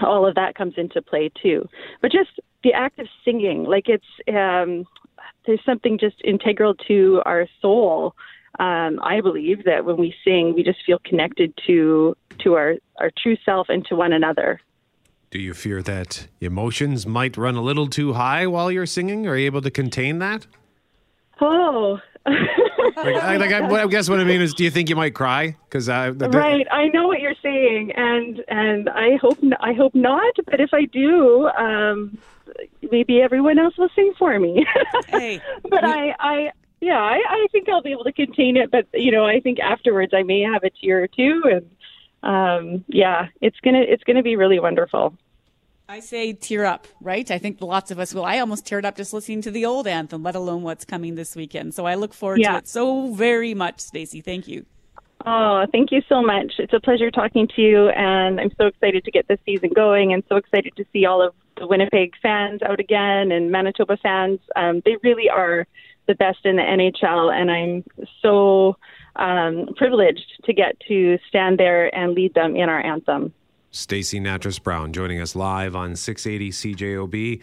all of that comes into play too. But just the act of singing, like it's um, there's something just integral to our soul. Um, I believe that when we sing, we just feel connected to to our our true self and to one another. Do you fear that emotions might run a little too high while you're singing? Are you able to contain that? Oh. [laughs] like, I, like I, I, guess what I mean is, do you think you might cry? Because I right, I know what you're saying, and and I hope I hope not. But if I do, um, maybe everyone else will sing for me. [laughs] hey, but I, I, yeah, I, I think I'll be able to contain it. But you know, I think afterwards I may have a tear or two, and um, yeah, it's gonna it's gonna be really wonderful. I say tear up, right? I think lots of us will. I almost teared up just listening to the old anthem, let alone what's coming this weekend. So I look forward yeah. to it so very much, Stacey. Thank you. Oh, thank you so much. It's a pleasure talking to you, and I'm so excited to get this season going and so excited to see all of the Winnipeg fans out again and Manitoba fans. Um, they really are the best in the NHL, and I'm so um, privileged to get to stand there and lead them in our anthem. Stacey Nattrass Brown joining us live on 680 CJOB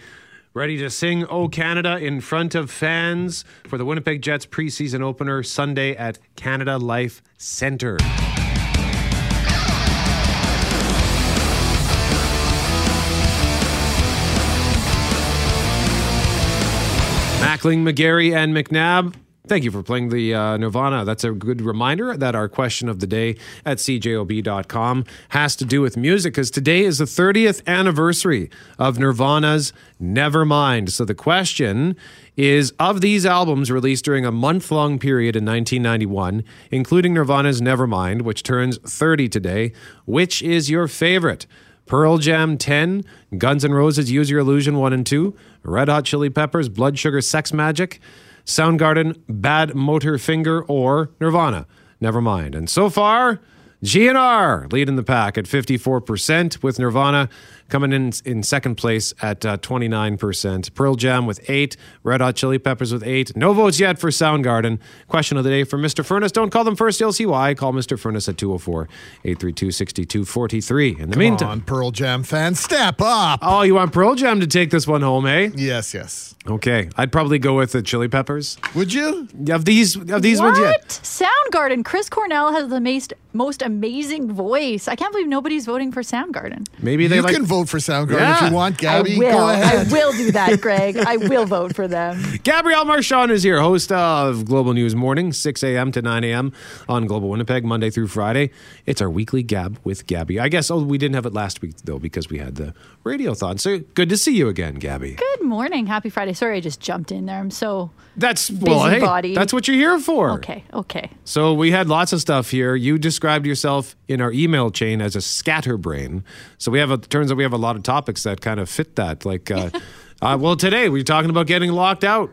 ready to sing Oh Canada in front of fans for the Winnipeg Jets preseason opener Sunday at Canada Life Centre. Mackling, McGarry, and McNabb Thank you for playing the uh, Nirvana. That's a good reminder that our question of the day at cjob.com has to do with music because today is the 30th anniversary of Nirvana's Nevermind. So the question is of these albums released during a month long period in 1991, including Nirvana's Nevermind, which turns 30 today, which is your favorite? Pearl Jam 10, Guns N' Roses Use Your Illusion 1 and 2, Red Hot Chili Peppers Blood Sugar Sex Magik, Soundgarden, Badmotorfinger, or Nirvana. Never mind. And so far, GNR leading the pack at 54%, with Nirvana coming in in second place at uh, 29%. Pearl Jam with 8, Red Hot Chili Peppers with 8. No votes yet for Soundgarden. Question of the day for Mr. Furnace. Don't call them first, you'll see why. Call Mr. Furnace at 204 832 6243. In the Come meantime, on, Pearl Jam fans, step up. Oh, you want Pearl Jam to take this one home, eh? Yes, yes. Okay, I'd probably go with the Chili Peppers. Would you? Of these, of these what? ones, yeah. Soundgarden. Chris Cornell has the most, most amazing voice. I can't believe nobody's voting for Soundgarden. Maybe they you like. Can vote for Soundgarden if you want, Gabby. I will. Go ahead. I will do that, [laughs] Greg. I will vote for them. Gabrielle Marchand is here, host of Global News Morning, 6 a.m. to 9 a.m. on Global Winnipeg, Monday through Friday. It's our weekly Gab with Gabby. I guess, oh, we didn't have it last week, though, because we had the radiothon. So good to see you again, Gabby. Good morning. Happy Friday. Sorry, I just jumped in there. I'm so That's, well, hey, that's what you're here for. okay. Okay. So we had lots of stuff here. You described yourself in our email chain as a scatterbrain. So we have a turns out we have a lot of topics that kind of fit that. Like, uh, [laughs] uh, well, today we're talking about getting locked out.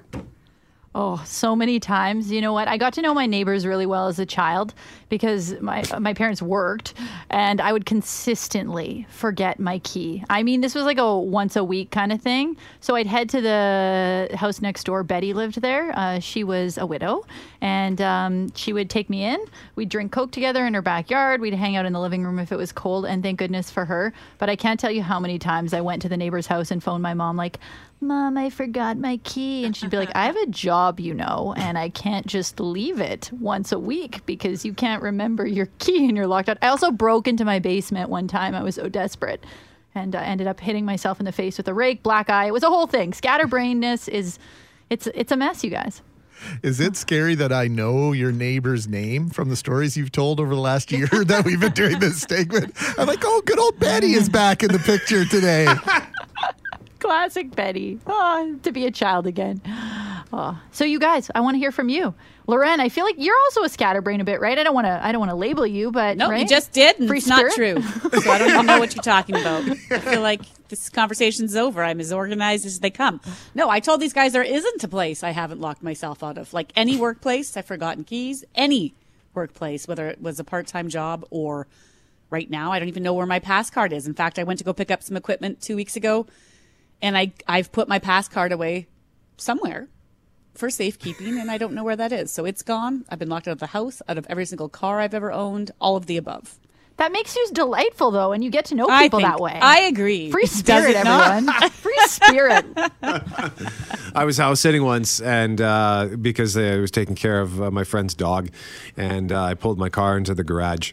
Oh, so many times. You know what? I got to know my neighbors really well as a child because my my parents worked and I would consistently forget my key. I mean, this was like a once a week kind of thing. So I'd head to the house next door. Betty lived there. Uh, she was a widow and um, she would take me in. We'd drink Coke together in her backyard. We'd hang out in the living room if it was cold. And thank goodness for her. But I can't tell you how many times I went to the neighbor's house and phoned my mom, like, Mom, I forgot my key. And she'd be like, I have a job, you know, and I can't just leave it once a week because you can't remember your [laughs] key and you're locked out. I also broke into my basement one time. I was so desperate and I ended up hitting myself in the face with a rake, black eye. It was a whole thing. Scatterbrainness is, it's, it's a mess, you guys. Is it scary that I know your neighbor's name from the stories you've told over the last year [laughs] that we've been doing this segment? I'm like, oh, good old Betty is back in the picture today. [laughs] Classic Betty. Oh, to be a child again. Oh. So you guys, I want to hear from you. Loren, I feel like you're also a scatterbrain a bit, right? I don't want to I don't want to label you, but No, right? you just did, and Free it's not true. [laughs] So I don't even know what you're talking about. I feel like this conversation's over. I'm as organized as they come. No, I told these guys there isn't a place I haven't locked myself out of. Like any workplace, I've forgotten keys. Any workplace, whether it was a part-time job or right now, I don't even know where my pass card is. In fact, I went to go pick up some equipment two weeks ago, and I I've put my pass card away somewhere for safekeeping, and I don't know where that is. So it's gone. I've been locked out of the house, out of every single car I've ever owned, all of the above. That makes you delightful though, and you get to know people think- that way. I agree. Free Does spirit, it everyone. [laughs] Free spirit. [laughs] I was house sitting once, and uh, because I was taking care of uh, my friend's dog, and uh, I pulled my car into the garage,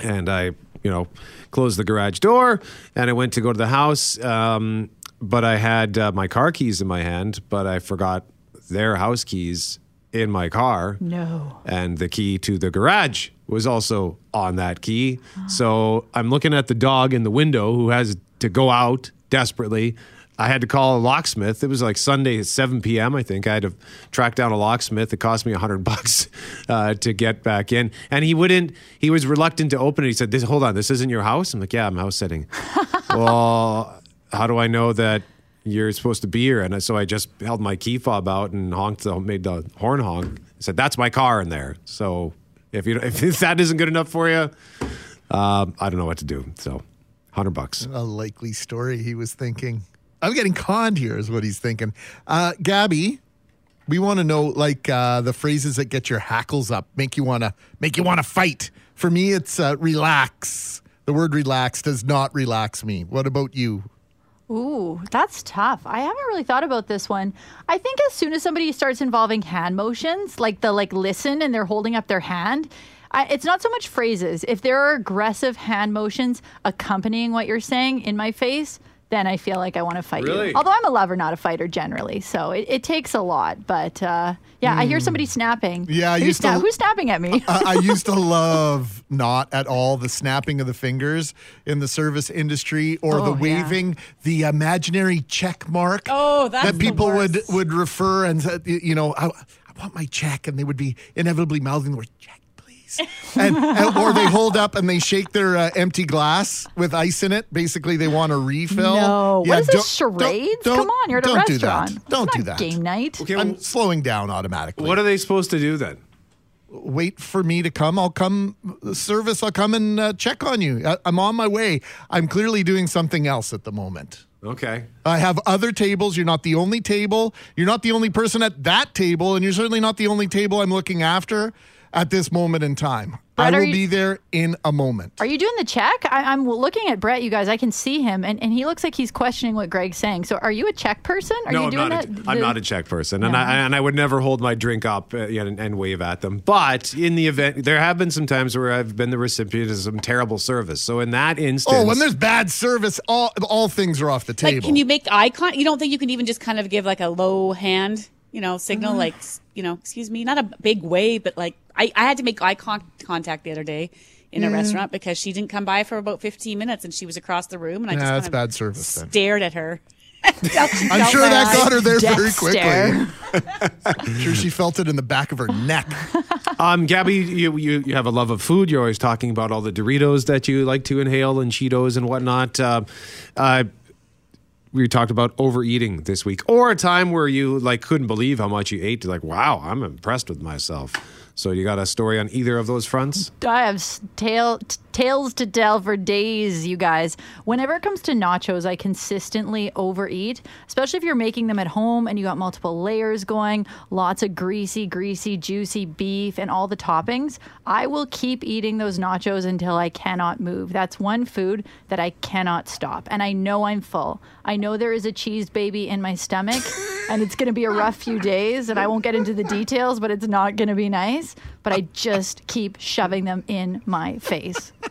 and I, you know, closed the garage door, and I went to go to the house, um, but I had uh, my car keys in my hand, but I forgot their house keys in my car. No. And the key to the garage was also on that key. So I'm looking at the dog in the window who has to go out desperately. I had to call a locksmith. It was like Sunday at 7 p.m. I think I had to track down a locksmith. It cost me a hundred [laughs] bucks uh, to get back in, and he wouldn't. He was reluctant to open it. He said, "This, hold on, this isn't your house." I'm like, "Yeah, I'm house sitting." [laughs] well, how do I know that you're supposed to be here? And so I just held my key fob out and honked, the, made the horn honk. I said, "That's my car in there." So if you [laughs] if that isn't good enough for you, um, I don't know what to do. So, hundred bucks. A likely story he was thinking. I'm getting conned here, is what he's thinking. Uh, Gabby, we want to know like uh, the phrases that get your hackles up, make you want to make you want to fight. For me, it's uh, relax. The word relax does not relax me. What about you? Ooh, that's tough. I haven't really thought about this one. I think as soon as somebody starts involving hand motions, like the like listen and they're holding up their hand, I, it's not so much phrases. If there are aggressive hand motions accompanying what you're saying in my face, then I feel like I want to fight Really? you. Although I'm a lover, not a fighter generally, so it, it takes a lot. But uh, yeah, I hear somebody snapping. Hmm. Yeah, I who's, used to- Uh, who's snapping at me? I, I used to [laughs] love not at all the snapping of the fingers in the service industry or the Oh, yeah. waving the imaginary check mark. Oh, that's that people would worst. would refer and you you know I, I want my check and they would be inevitably mouthing the word check please [laughs] and, and- or they hold up and they shake their uh, empty glass with ice in it basically they want a refill no, Yeah, what is don't- this charades? don't- don't- Come on, you're at a don't do restaurant. that. don't It's do that Game night. Okay, I'm slowing down automatically what are they supposed to do then? wait for me to come. I'll come service. I'll come and uh, check on you. I, I'm on my way. I'm clearly doing something else at the moment. Okay. I have other tables. You're not the only table. You're not the only person at that table, and you're certainly not the only table I'm looking after. At this moment in time. Brett, I will you- be there in a moment. Are you doing the check? I, I'm looking at Brett, you guys. I can see him, and, and he looks like he's questioning what Greg's saying. So, are you a check person? Are no, you I'm doing not. that? A, I'm not a check person, and I and I would never hold my drink up uh, you know, and, and wave at them. But in the event, there have been some times where I've been the recipient of some terrible service. So in that instance, Oh, when there's bad service, all all things are off the table. Like, can you make eye contact? You don't think you can even just kind of give like a low hand, you know, signal, Mm-hmm. like, you know, excuse me, not a big wave, but like, I, I had to make eye con- contact the other day in a Yeah. restaurant because she didn't come by for about 15 minutes and she was across the room and I Yeah, just that's bad service then. stared at her. [laughs] I'm sure that got her there very quickly. I'm [laughs] sure she felt it in the back of her neck. [laughs] Um, Gabby, you, you you have a love of food. You're always talking about all the Doritos that you like to inhale and Cheetos and whatnot. Uh, uh, we talked about overeating this week, or a time where you like couldn't believe how much you ate. Like, wow, I'm impressed with myself. So you got a story on either of those fronts? I have tail, t- tales to tell for days, you guys. Whenever it comes to nachos, I consistently overeat, especially if you're making them at home and you got multiple layers going, lots of greasy, greasy, juicy beef, and all the toppings. I will keep eating those nachos until I cannot move. That's one food that I cannot stop. And I know I'm full. I know there is a cheese baby in my stomach, and it's going to be a rough few days, and I won't get into the details, but it's not going to be nice. But I just keep shoving them in my face. [laughs]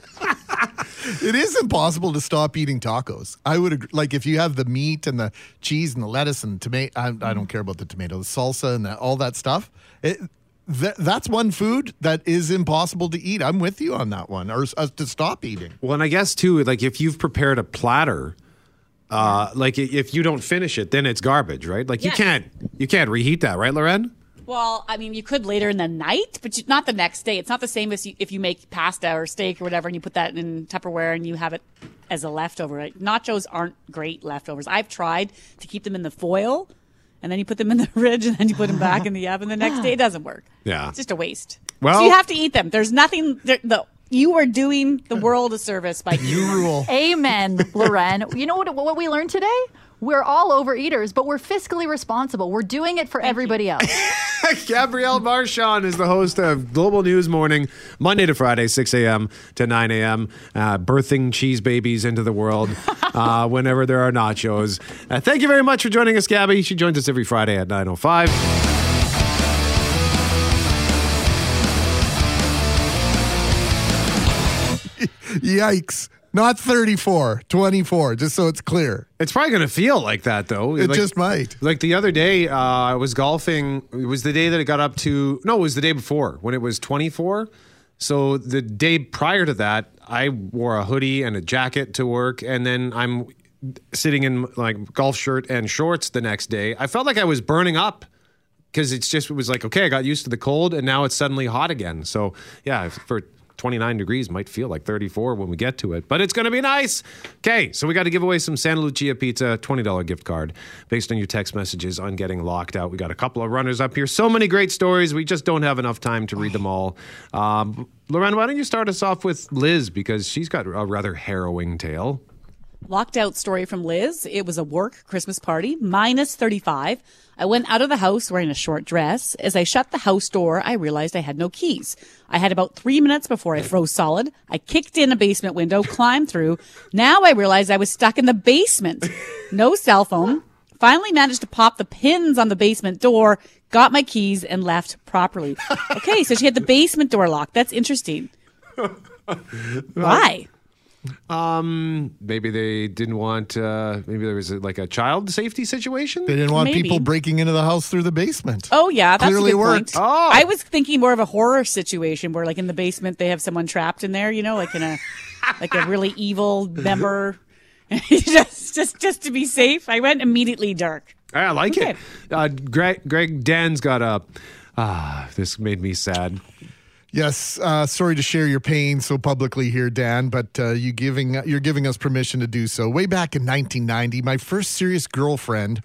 It is impossible to stop eating tacos. I would agree. Like if you have the meat and the cheese and the lettuce and tomato, I, I don't care about the tomato, the salsa and the, all that stuff. It, that, that's one food that is impossible to eat. I'm with you on that one, or uh, to stop eating. Well, and I guess too, like if you've prepared a platter, uh, like if you don't finish it, then it's garbage, right? Like Yes. you can't you can't reheat that, right, Loren? Well, I mean, you could later in the night, but you, not the next day. It's not the same as you, if you make pasta or steak or whatever, and you put that in Tupperware and you have it as a leftover. Right? Nachos aren't great leftovers. I've tried to keep them in the foil, and then you put them in the [laughs] fridge, and then you put them back in the oven the next day. It doesn't work. Yeah. It's just a waste. Well- so you have to eat them. There's nothing. There, the you are doing the world a service by You rule. Amen, Loren. You know what, what we learned today? We're all overeaters, but we're fiscally responsible. We're doing it for everybody else. [laughs] Gabrielle Marchand is the host of Global News Morning, Monday to Friday, 6 a.m. to 9 a.m., uh, birthing cheese babies into the world [laughs] uh, whenever there are nachos. Uh, thank you very much for joining us, Gabby. She joins us every Friday at 9.05. [laughs] Yikes. Not 34, 24, just so it's clear. It's probably going to feel like that, though. It Like- just might. Like the other day, uh, I was golfing. It was the day that it got up to, no, it was the day before when it was 24. So the day prior to that, I wore a hoodie and a jacket to work. And then I'm sitting in like golf shirt and shorts the next day. I felt like I was burning up because it's just, it was like, okay, I got used to the cold and now it's suddenly hot again. So yeah, for 29 degrees might feel like 34 when we get to it, but it's going to be nice. Okay, so we got to give away some Santa Lucia Pizza $20 gift card based on your text messages on getting locked out. We got a couple of runners up here. So many great stories. We just don't have enough time to read them all. Um, Lorraine, why don't you start us off with Liz because she's got a rather harrowing tale. Locked out story from Liz. It was a work Christmas party, minus 35. I went out of the house wearing a short dress. As I shut the house door, I realized I had no keys. I had about three minutes before I froze solid. I kicked in a basement window, climbed through. Now I realized I was stuck in the basement. No cell phone. Finally managed to pop the pins on the basement door, got my keys, and left properly. Okay, so she had the basement door locked. That's interesting. [laughs] Why? Um, maybe they didn't want. Uh, maybe there was a, like a child safety situation. They didn't want Maybe. people breaking into the house through the basement. Oh yeah, that's Clearly a good worked. point. Oh. I was thinking more of a horror situation where, like in the basement, they have someone trapped in there. You know, like in a [laughs] like a really evil member. [laughs] just, just, just to be safe, I went immediately dark. I like Okay. it. Uh, Greg, Greg Dan's got a. Ah, this made me sad. Yes, uh, sorry to share your pain so publicly here, Dan, but uh, you giving you're giving us permission to do so. Way back in 1990, my first serious girlfriend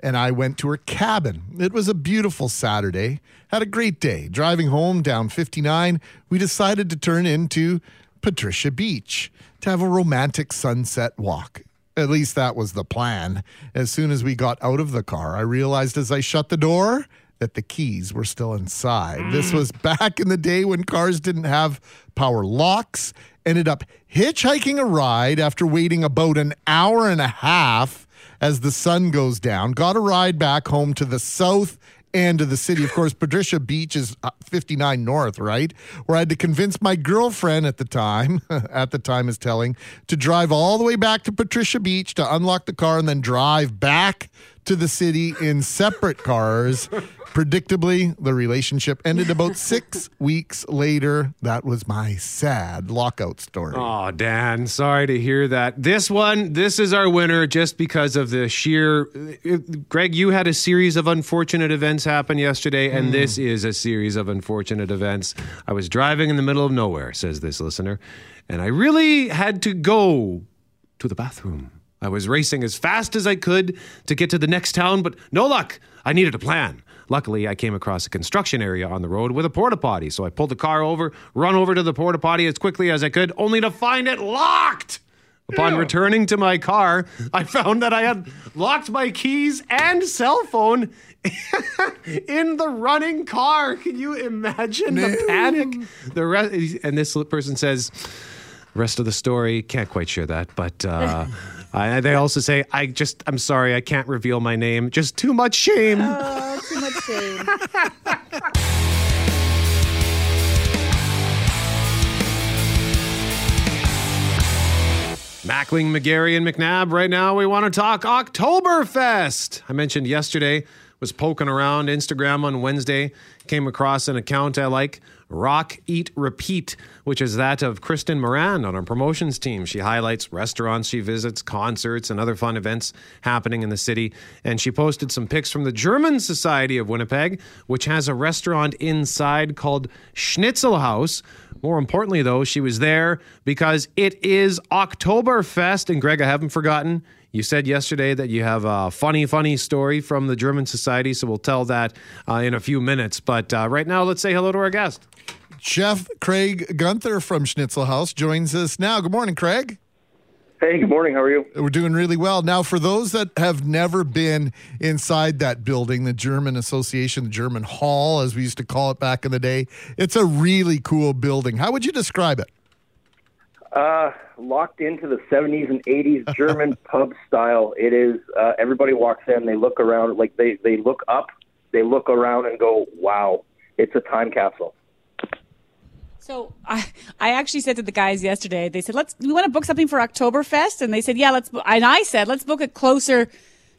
and I went to her cabin. It was a beautiful Saturday. Had a great day. Driving home down 59, we decided to turn into Patricia Beach to have a romantic sunset walk. At least that was the plan. As soon as we got out of the car, I realized as I shut the door, that the keys were still inside. This was back in the day when cars didn't have power locks. Ended up hitchhiking a ride after waiting about an hour and a half as the sun goes down. Got a ride back home to the south end of the city. Of course, Patricia Beach is uh, 59 North, right? Where I had to convince my girlfriend at the time, [laughs] at the time is telling, to drive all the way back to Patricia Beach to unlock the car and then drive back to the city in separate cars. Predictably, the relationship ended about [laughs] six weeks later. That was my sad lockout story. Oh, Dan, sorry to hear that. This one, this is our winner just because of the sheer. Uh, uh, Greg, you had a series of unfortunate events happen yesterday, and this hmm. is a series of unfortunate events. I was driving in the middle of nowhere, says this listener, and I really had to go to the bathroom. I was racing as fast as I could to get to the next town, but no luck. I needed a plan. Luckily, I came across a construction area on the road with a porta potty, so I pulled the car over, run over to the porta potty as quickly as I could, only to find it locked. Upon returning to my car, I found that I had locked my keys and cell phone [laughs] in the running car. Can you imagine the panic? The rest, and this person says, rest of the story can't quite share that, but uh, [laughs] I, they also say, I just, I'm sorry, I can't reveal my name. Just too much shame. Oh, too much shame. [laughs] Mackling, McGarry, and McNabb. Right now, we want to talk Oktoberfest. I mentioned yesterday, was poking around Instagram on Wednesday, came across an account I like, Rock, Eat, Repeat, which is that of Kristen Moran on our promotions team. She highlights restaurants she visits, concerts, and other fun events happening in the city. And she posted some pics from the German Society of Winnipeg, which has a restaurant inside called Schnitzel House. More importantly, though, she was there because it is Oktoberfest. And Greg, I haven't forgotten. You said yesterday that you have a funny, funny story from the German Society, so we'll tell that uh, in a few minutes. But uh, right now, let's say hello to our guest. Chef Craig Gunther from Schnitzel House joins us now. Good morning, Craig. Hey, good morning. How are you? We're doing really well. Now, for those that have never been inside that building, the German Association, the German Hall, as we used to call it back in the day, it's a really cool building. How would you describe it? Uh, locked into the 70s and 80s [laughs] German pub style. It is. Uh, everybody walks in, they look around, like they they look up, they look around and go, "Wow, it's a time capsule." So I, I actually said to the guys yesterday, they said, let's, we want to book something for Oktoberfest. And they said, yeah, let's, and I said, let's book it closer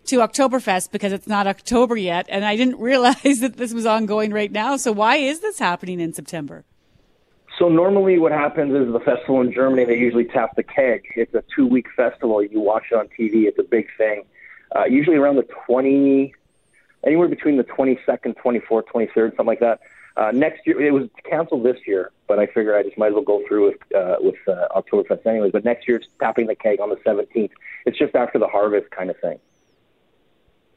to Oktoberfest because it's not October yet. And I didn't [laughs] realize that this was ongoing right now. So why is this happening in September? So normally, what happens is the festival in Germany they usually tap the keg. It's a two-week festival. You watch it on TV. It's a big thing. Uh, usually around the 20, anywhere between the 22nd, 24th, 23rd, something like that. Uh, next year, it was canceled this year, but I figure I just might as well go through with uh, with uh, Oktoberfest anyways. But next year, it's tapping the keg on the 17th. It's just after the harvest kind of thing.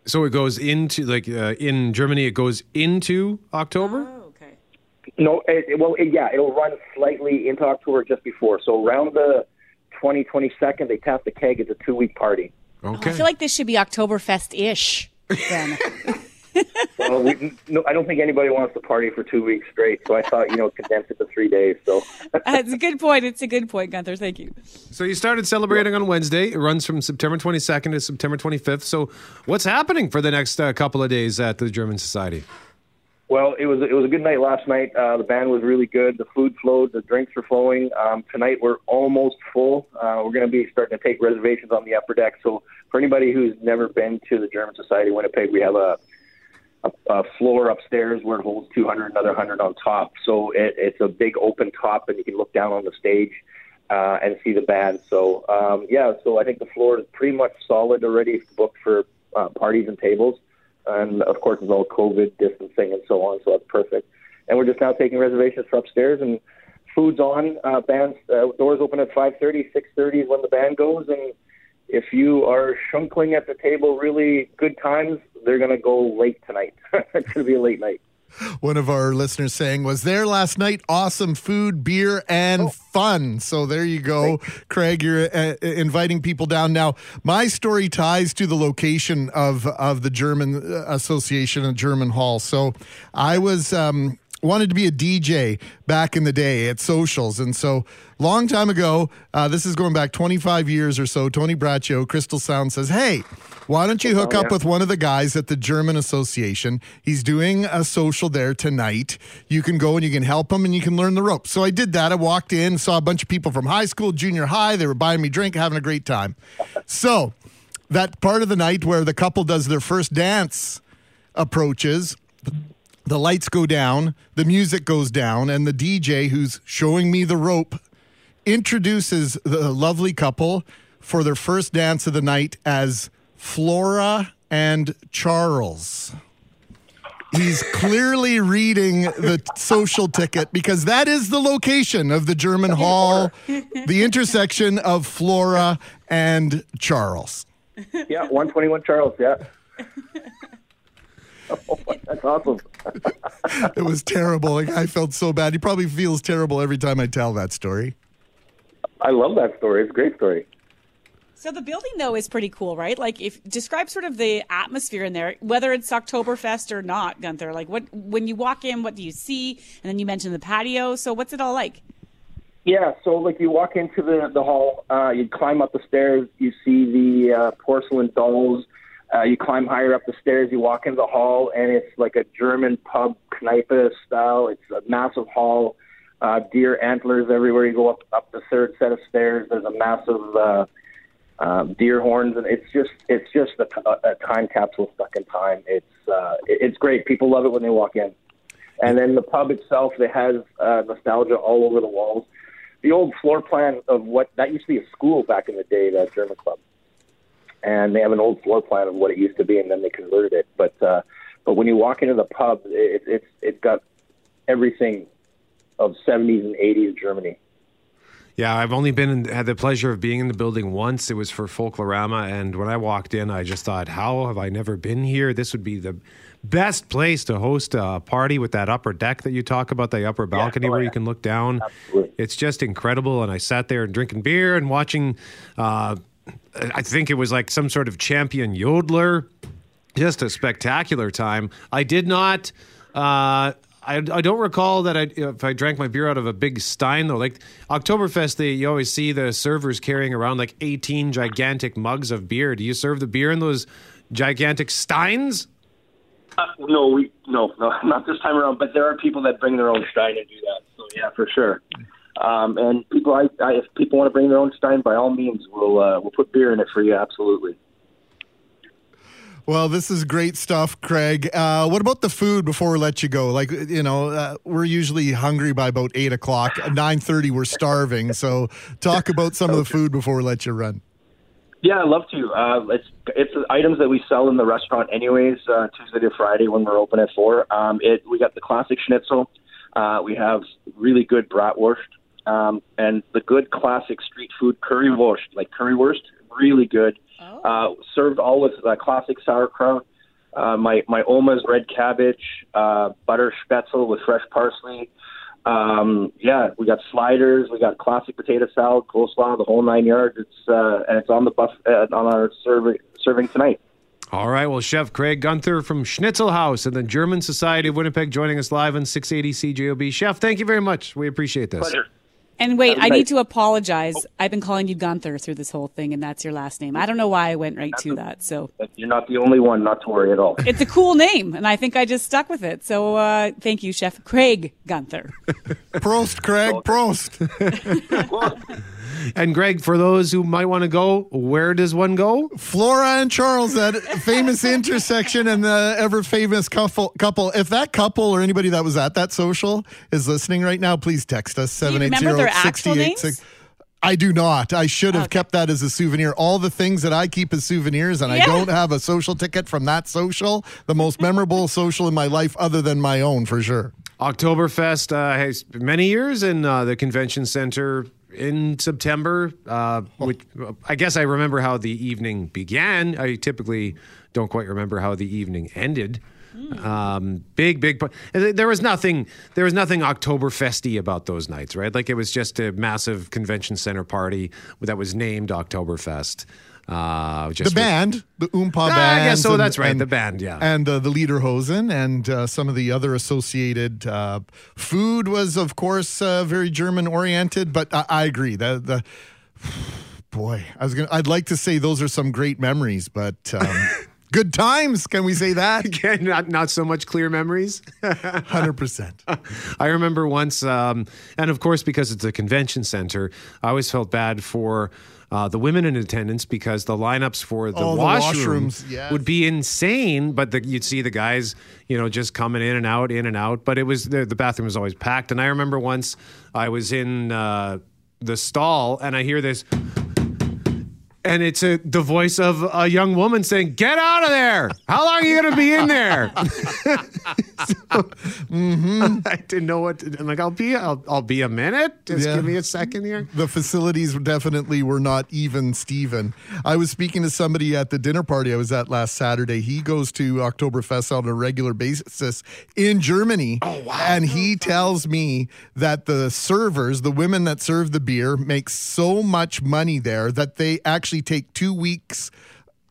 So it goes into, like uh, in Germany, it goes into October? okay. No, it, it- well, it, yeah, it'll run slightly into October just before. So around the 20, 22nd, they tap the keg. It's a two-week party. Okay. I feel like this should be Oktoberfest-ish then. [laughs] [laughs] well, we, no, I don't think anybody wants to party for two weeks straight. So I thought, you know, condense it to three days. So [laughs] That's a good point. It's a good point, Gunther. Thank you. So you started celebrating on Wednesday. It runs from September 22nd to September 25th. So what's happening for the next uh, couple of days at the German Society? Well, it was it was a good night last night. Uh, the band was really good. The food flowed. The drinks were flowing. Um, tonight we're almost full. Uh, we're going to be starting to take reservations on the upper deck. So for anybody who's never been to the German Society Winnipeg, we have a a, a floor upstairs where it holds 200, another 100 on top. So it, it's a big open top, and you can look down on the stage uh, and see the band. So um, yeah, so I think the floor is pretty much solid already, booked for uh, parties and tables. And of course, it's all COVID distancing and so on, so that's perfect. And we're just now taking reservations for upstairs, and food's on. Uh, bands uh, doors open at 5:30, 6:30 is when the band goes, and if you are shunkling at the table really good times, they're going to go late tonight. [laughs] it's going to be a late night. one of our listeners saying was there last night. Awesome food, beer, and Oh. fun. So there you go, Craig. You're uh, inviting people down now. My story ties to the location of of the German uh, Association and German Hall. So I was. Um, wanted to be a DJ back in the day at socials. And so, long time ago, uh, this is going back 25 years or so, Tony Braccio, Crystal Sound says, Hey, why don't you hook Oh, up with one of the guys at the German Association? He's doing a social there tonight. You can go and you can help him and you can learn the ropes. So I did that. I walked in, saw a bunch of people from high school, junior high. They were buying me drink, having a great time. So, that part of the night where the couple does their first dance approaches, the lights go down, the music goes down, and the DJ who's showing me the rope introduces the lovely couple for their first dance of the night as Flora and Charles. He's clearly reading the social ticket because that is the location of the German Hall, the intersection of Flora and Charles. Yeah, 121 Charles. Yeah. Oh, [laughs] that's awesome. [laughs] It was terrible. Like I felt so bad. He probably feels terrible every time I tell that story. I love that story. It's a great story. So the building though is pretty cool, right? Like if describe sort of the atmosphere in there, whether it's Oktoberfest or not, Gunther. Like what when you walk in, what do you see? And then you mentioned the patio. So what's it all like? Yeah, so like you walk into the the hall, uh, you climb up the stairs, you see the uh, porcelain dolls. Uh, you climb higher up the stairs, you walk into the hall, and it's like a German pub Kneipe style. It's a massive hall, uh, deer antlers everywhere. You go up up the third set of stairs. There's a massive uh, um, deer horns, and it's just it's just a, a time capsule stuck in time. It's uh, it's great. People love it when they walk in. And then the pub itself, it has uh, nostalgia all over the walls. The old floor plan of what that used to be a school back in the day, that German club, and they have an old floor plan of what it used to be, and then they converted it. But uh, but when you walk into the pub, it, it's it's got everything of 70s and 80s Germany. Yeah, I've only been in, had the pleasure of being in the building once. It was for Folklorama, and when I walked in, I just thought, "How have I never been here? This would be the best place to host a party with that upper deck that you talk about, the upper balcony oh, where yeah. you can look down. It's just incredible." And I sat there and drinking beer and watching. Uh, I think it was like some sort of champion yodeler. Just a spectacular time. I did not. Uh, I, I don't recall that I if I drank my beer out of a big stein though. Like Oktoberfest, they you always see the servers carrying around like eighteen gigantic mugs of beer. Do you serve the beer in those gigantic steins? Uh, no, we no, no, [laughs] not this time around. But there are people that bring their own stein and do that. So yeah, for sure. Um, and people, I, I, if people want to bring their own stein, by all means, we'll uh, we'll put beer in it for you. Absolutely. Well, this is great stuff, Craig. Uh, what about the food before we let you go? Like, you know, uh, we're usually hungry by about eight o'clock. At nine thirty, we're starving. So, talk about some of the food before we let you run. Yeah, I'd love to. Uh, it's it's items that we sell in the restaurant anyways, uh, Tuesday to Friday when we're open at four. Um, it we got the classic schnitzel. Uh, we have really good bratwurst um, and the good classic street food currywurst, like currywurst, really good. Uh, served all with uh, classic sauerkraut. Uh, my my Oma's red cabbage, uh, butter spätzle with fresh parsley. Um, yeah, we got sliders, we got classic potato salad, coleslaw, the whole nine yards. It's uh, and it's on the buff uh, on our serving serving tonight. All right. Well, Chef Craig Gunther from Schnitzel House and the German Society of Winnipeg joining us live on 680 CJOB. Chef, thank you very much. We appreciate this. Pleasure. And wait, I nice- need to apologize. I've been calling you Gunther through this whole thing, and that's your last name. I don't know why I went right to that. So you're not the only one. Not to worry at all. it's a cool name, and I think I just stuck with it. So uh, thank you, Chef Craig Gunther. [laughs] Prost, Craig. Prost. [laughs] [laughs] And Greg, for those who might want to go, where does one go? Flora and Charles, that famous [laughs] intersection and the ever famous couple. Couple. If that couple or anybody that was at that social is listening right now, please text us Do you seven eight remember zero their sixty actual eight names? six. I do not. I should have kept that as a souvenir. All the things that I keep as souvenirs, and I don't have a social ticket from that social, the most memorable [laughs] social in my life, other than my own, for sure. Oktoberfest uh, has many years in uh, the convention center in September. Uh, which I guess I remember how the evening began. I typically don't quite remember how the evening ended. Um, big, big. There was nothing. There was nothing Oktoberfesty about those nights, right? Like it was just a massive convention center party that was named Oktoberfest. Uh, just the band, the Oompa Ah, band. guess so, that's right, the band, yeah. And uh, the Lederhosen and uh, some of the other associated uh, food was, of course, uh, very German oriented. But I, I agree. The, the [sighs] boy, I was gonna. I'd like to say those are some great memories, but um, [laughs] good times. Can we say that? [laughs] Again, not not so much clear memories. [laughs] Hundred percent. I remember once, um, and of course, because it's a convention center, I always felt bad for uh, the women in attendance because the lineups for the Oh, the washrooms, yes. would be insane. But the, you'd see the guys, you know, just coming in and out, in and out. But it was the, the bathroom was always packed. And I remember once I was in uh, the stall and I hear this. And it's a, the voice of a young woman saying, "Get out of there! How long are you going to be in there?" [laughs] Mm-hmm. I didn't know what. To, I'm like, I'll be, I'll, I'll be a minute. Just Yeah. give me a second here. The facilities definitely were not even Steven. I was speaking to somebody at the dinner party I was at last Saturday. He goes to Oktoberfest on a regular basis in Germany. Oh, wow. And he tells me that the servers, the women that serve the beer, make so much money there that they actually take two weeks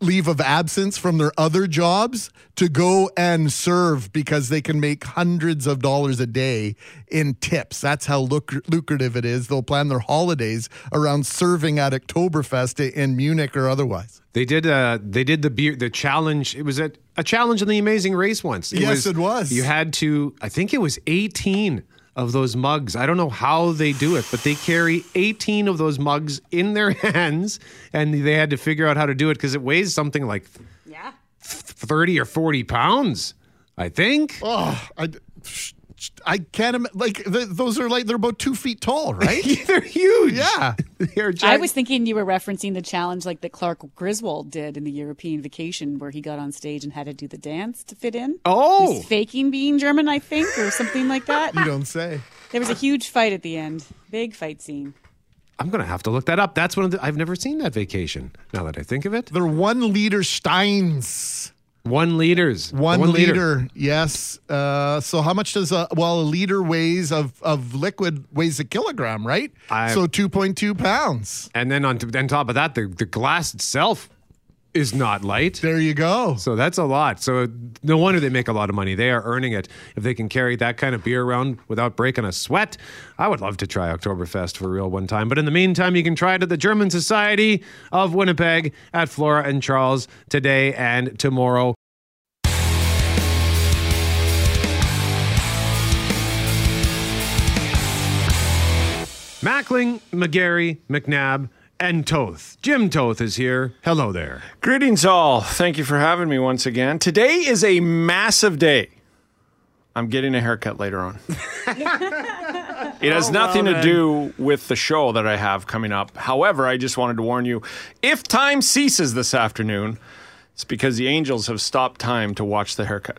leave of absence from their other jobs to go and serve because they can make hundreds of dollars a day in tips. That's how luc- lucrative it is. They'll plan their holidays around serving at Oktoberfest in Munich or otherwise. They did. Uh, they did the beer. The challenge. It was a, a challenge in the Amazing Race once. Yes, it was. You had to. I think it was 18 of those mugs. I don't know how they do it, but they carry 18 of those mugs in their [laughs] hands, and they had to figure out how to do it because it weighs something like Yeah. 30 or 40 pounds. I think. Oh, I, I can't imagine. Like, th- those are like, they're about two feet tall, [laughs] right? They're huge. Yeah. [laughs] They're I was thinking you were referencing the challenge like that Clark Griswold did in the European vacation where he got on stage and had to do the dance to fit in. Oh. He's faking being German, I think, or something like that. You don't say. There was a huge fight at the end. Big fight scene. I'm gonna have to look that up. That's one of the. I've never seen that vacation. Now that I think of it, They're one liter Steins. One liters. One, One liter. liter. yes. Uh, so how much does a well a liter weighs of of liquid weighs a kilogram, right? I- so two point two pounds. And then on, on top of that, the, the glass itself is not light. There you go. So that's a lot. So no wonder they make a lot of money. They are earning it. If they can carry that kind of beer around without breaking a sweat, I would love to try Oktoberfest for real one time. But in the meantime, you can try it at the German Society of Winnipeg at Flora and Charles today and tomorrow. Mackling, McGarry, McNabb, and Toth. Jim Toth is here. Hello there. Greetings, all. Thank you for having me once again. Today is a massive day. I'm getting a haircut later on. [laughs] It has Oh, nothing well, to do with the show that I have coming up. However, I just wanted to warn you if time ceases this afternoon, it's because the Angels have stopped time to watch the haircut.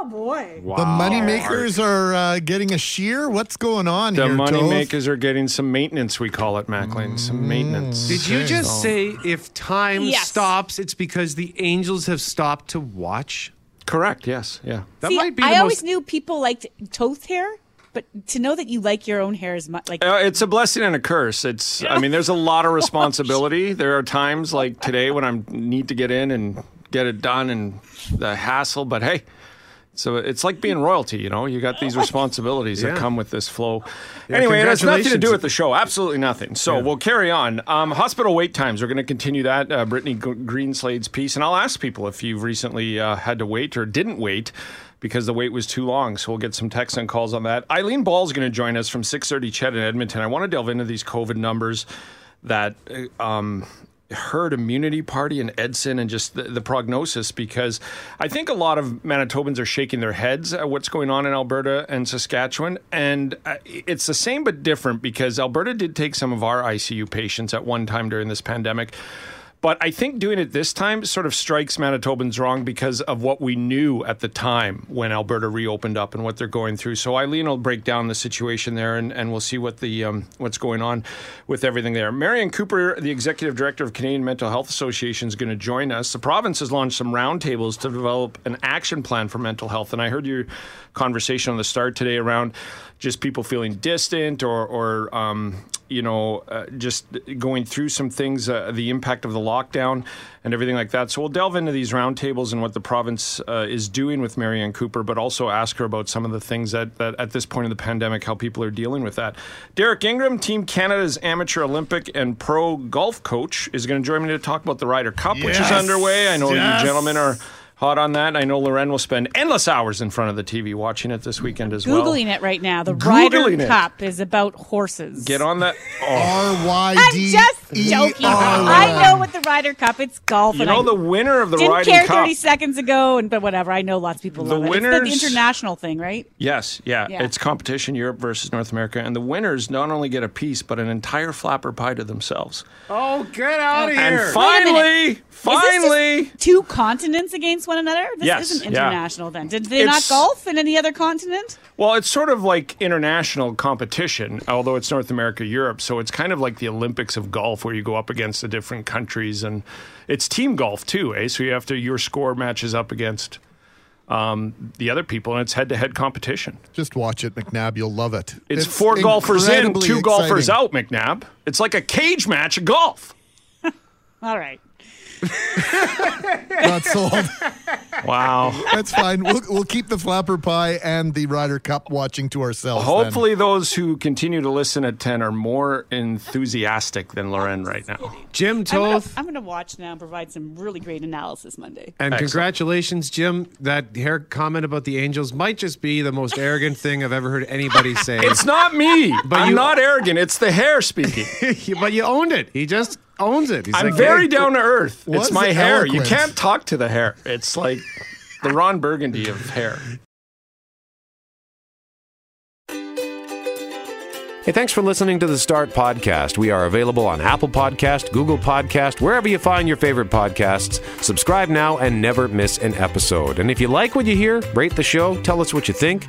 Oh boy. The money makers are uh, getting a shear. What's going on The here? money Toth? makers are getting some maintenance, we call it, Mackling. Some maintenance. Did you just So- say if time Yes. stops, it's because the Angels have stopped to watch? Correct, yes, yeah. That See, might be I the always most. knew people liked Toth hair, but to know that you like your own hair as much, like Uh, it's a blessing and a curse. It's. I mean, there's a lot of [laughs] responsibility. There are times like today when I need to get in and get it done, and the hassle. But hey, so it's like being royalty. You know, you got these [laughs] responsibilities Yeah. that come with this flow. Yeah, anyway, it has nothing to do with the show. Absolutely nothing. So we'll carry on. Um, hospital wait times. We're going to continue that. Uh, Brittany G- Greenslade's piece, and I'll ask people if you've recently uh, had to wait or didn't wait because the wait was too long. So we'll get some texts and calls on that. Eileen Ball is going to join us from 6:30 CHED in Edmonton. I want to delve into these COVID numbers that uh, um, herd immunity party in Edson and just the, the prognosis because I think a lot of Manitobans are shaking their heads at what's going on in Alberta and Saskatchewan. And uh, it's the same but different because Alberta did take some of our ICU patients at one time during this pandemic. But I think doing it this time sort of strikes Manitobans wrong because of what we knew at the time when Alberta reopened up and what they're going through. So Eileen will break down the situation there, and, and we'll see what the um, what's going on with everything there. Marion Cooper, the executive director of Canadian Mental Health Association, is going to join us. The province has launched some roundtables to develop an action plan for mental health, and I heard your conversation on the start today around just people feeling distant or, or um, you know, uh, just going through some things, uh, the impact of the lockdown and everything like that. So we'll delve into these roundtables and what the province uh, is doing with Marion Cooper, but also ask her about some of the things that, that at this point in the pandemic, how people are dealing with that. Derek Ingram, Team Canada's amateur Olympic and pro golf coach, is going to join me to talk about the Ryder Cup, which is underway. I know Yes. you gentlemen are hot on that. I know Loren will spend endless hours in front of the TV watching it this weekend as well. Googling it right now. The Ryder Googling it. Cup is about horses. Get on that. Oh. R Y I'm D. just joking. R. I know what the Ryder Cup. It's golf. You and know I the winner of the didn't Ryder care Cup. 30 seconds ago, and but whatever. I know lots of people The love it. winners- It's the international thing, right? Yes, yeah. Yeah. It's competition Europe versus North America, and the winners not only get a piece but an entire flapper pie to themselves. Oh, get out of here! And finally, finally, two continents against one another. This Yes, isn't yeah. international. Then did they not golf in any other continent? well, it's sort of like international competition, although it's North America, Europe. So it's kind of like the Olympics of golf, where you go up against the different countries, and it's team golf too, eh? So you have to your score matches up against um, the other people, and it's head-to-head competition. Just watch it, McNabb. You'll love it. It's, four golfers in, incredibly two golfers out, McNabb. It's like a cage match of golf. [laughs] All right. [laughs] Not sold. Wow. That's fine. We'll, we'll keep the flapper pie and the Ryder Cup watching to ourselves. then. Hopefully, those who continue to listen at 10 are more enthusiastic than Loren right now. Jim I'm Toth. I'm gonna watch now and provide some really great analysis Monday. And Excellent. congratulations, Jim. That hair comment about the Angels might just be the most arrogant [laughs] thing I've ever heard anybody say. It's not me. But I'm you- not arrogant. It's the hair speaking. [laughs] but you owned it. He just owns it. He's I'm like, very hey, down to earth. It's my hair. You can't talk to the hair. It's like the Ron Burgundy of hair. Hey, thanks for listening to the Start Podcast. We are available on Apple Podcast, Google Podcast, wherever you find your favorite podcasts. Subscribe now and never miss an episode. And if you like what you hear, rate the show, tell us what you think.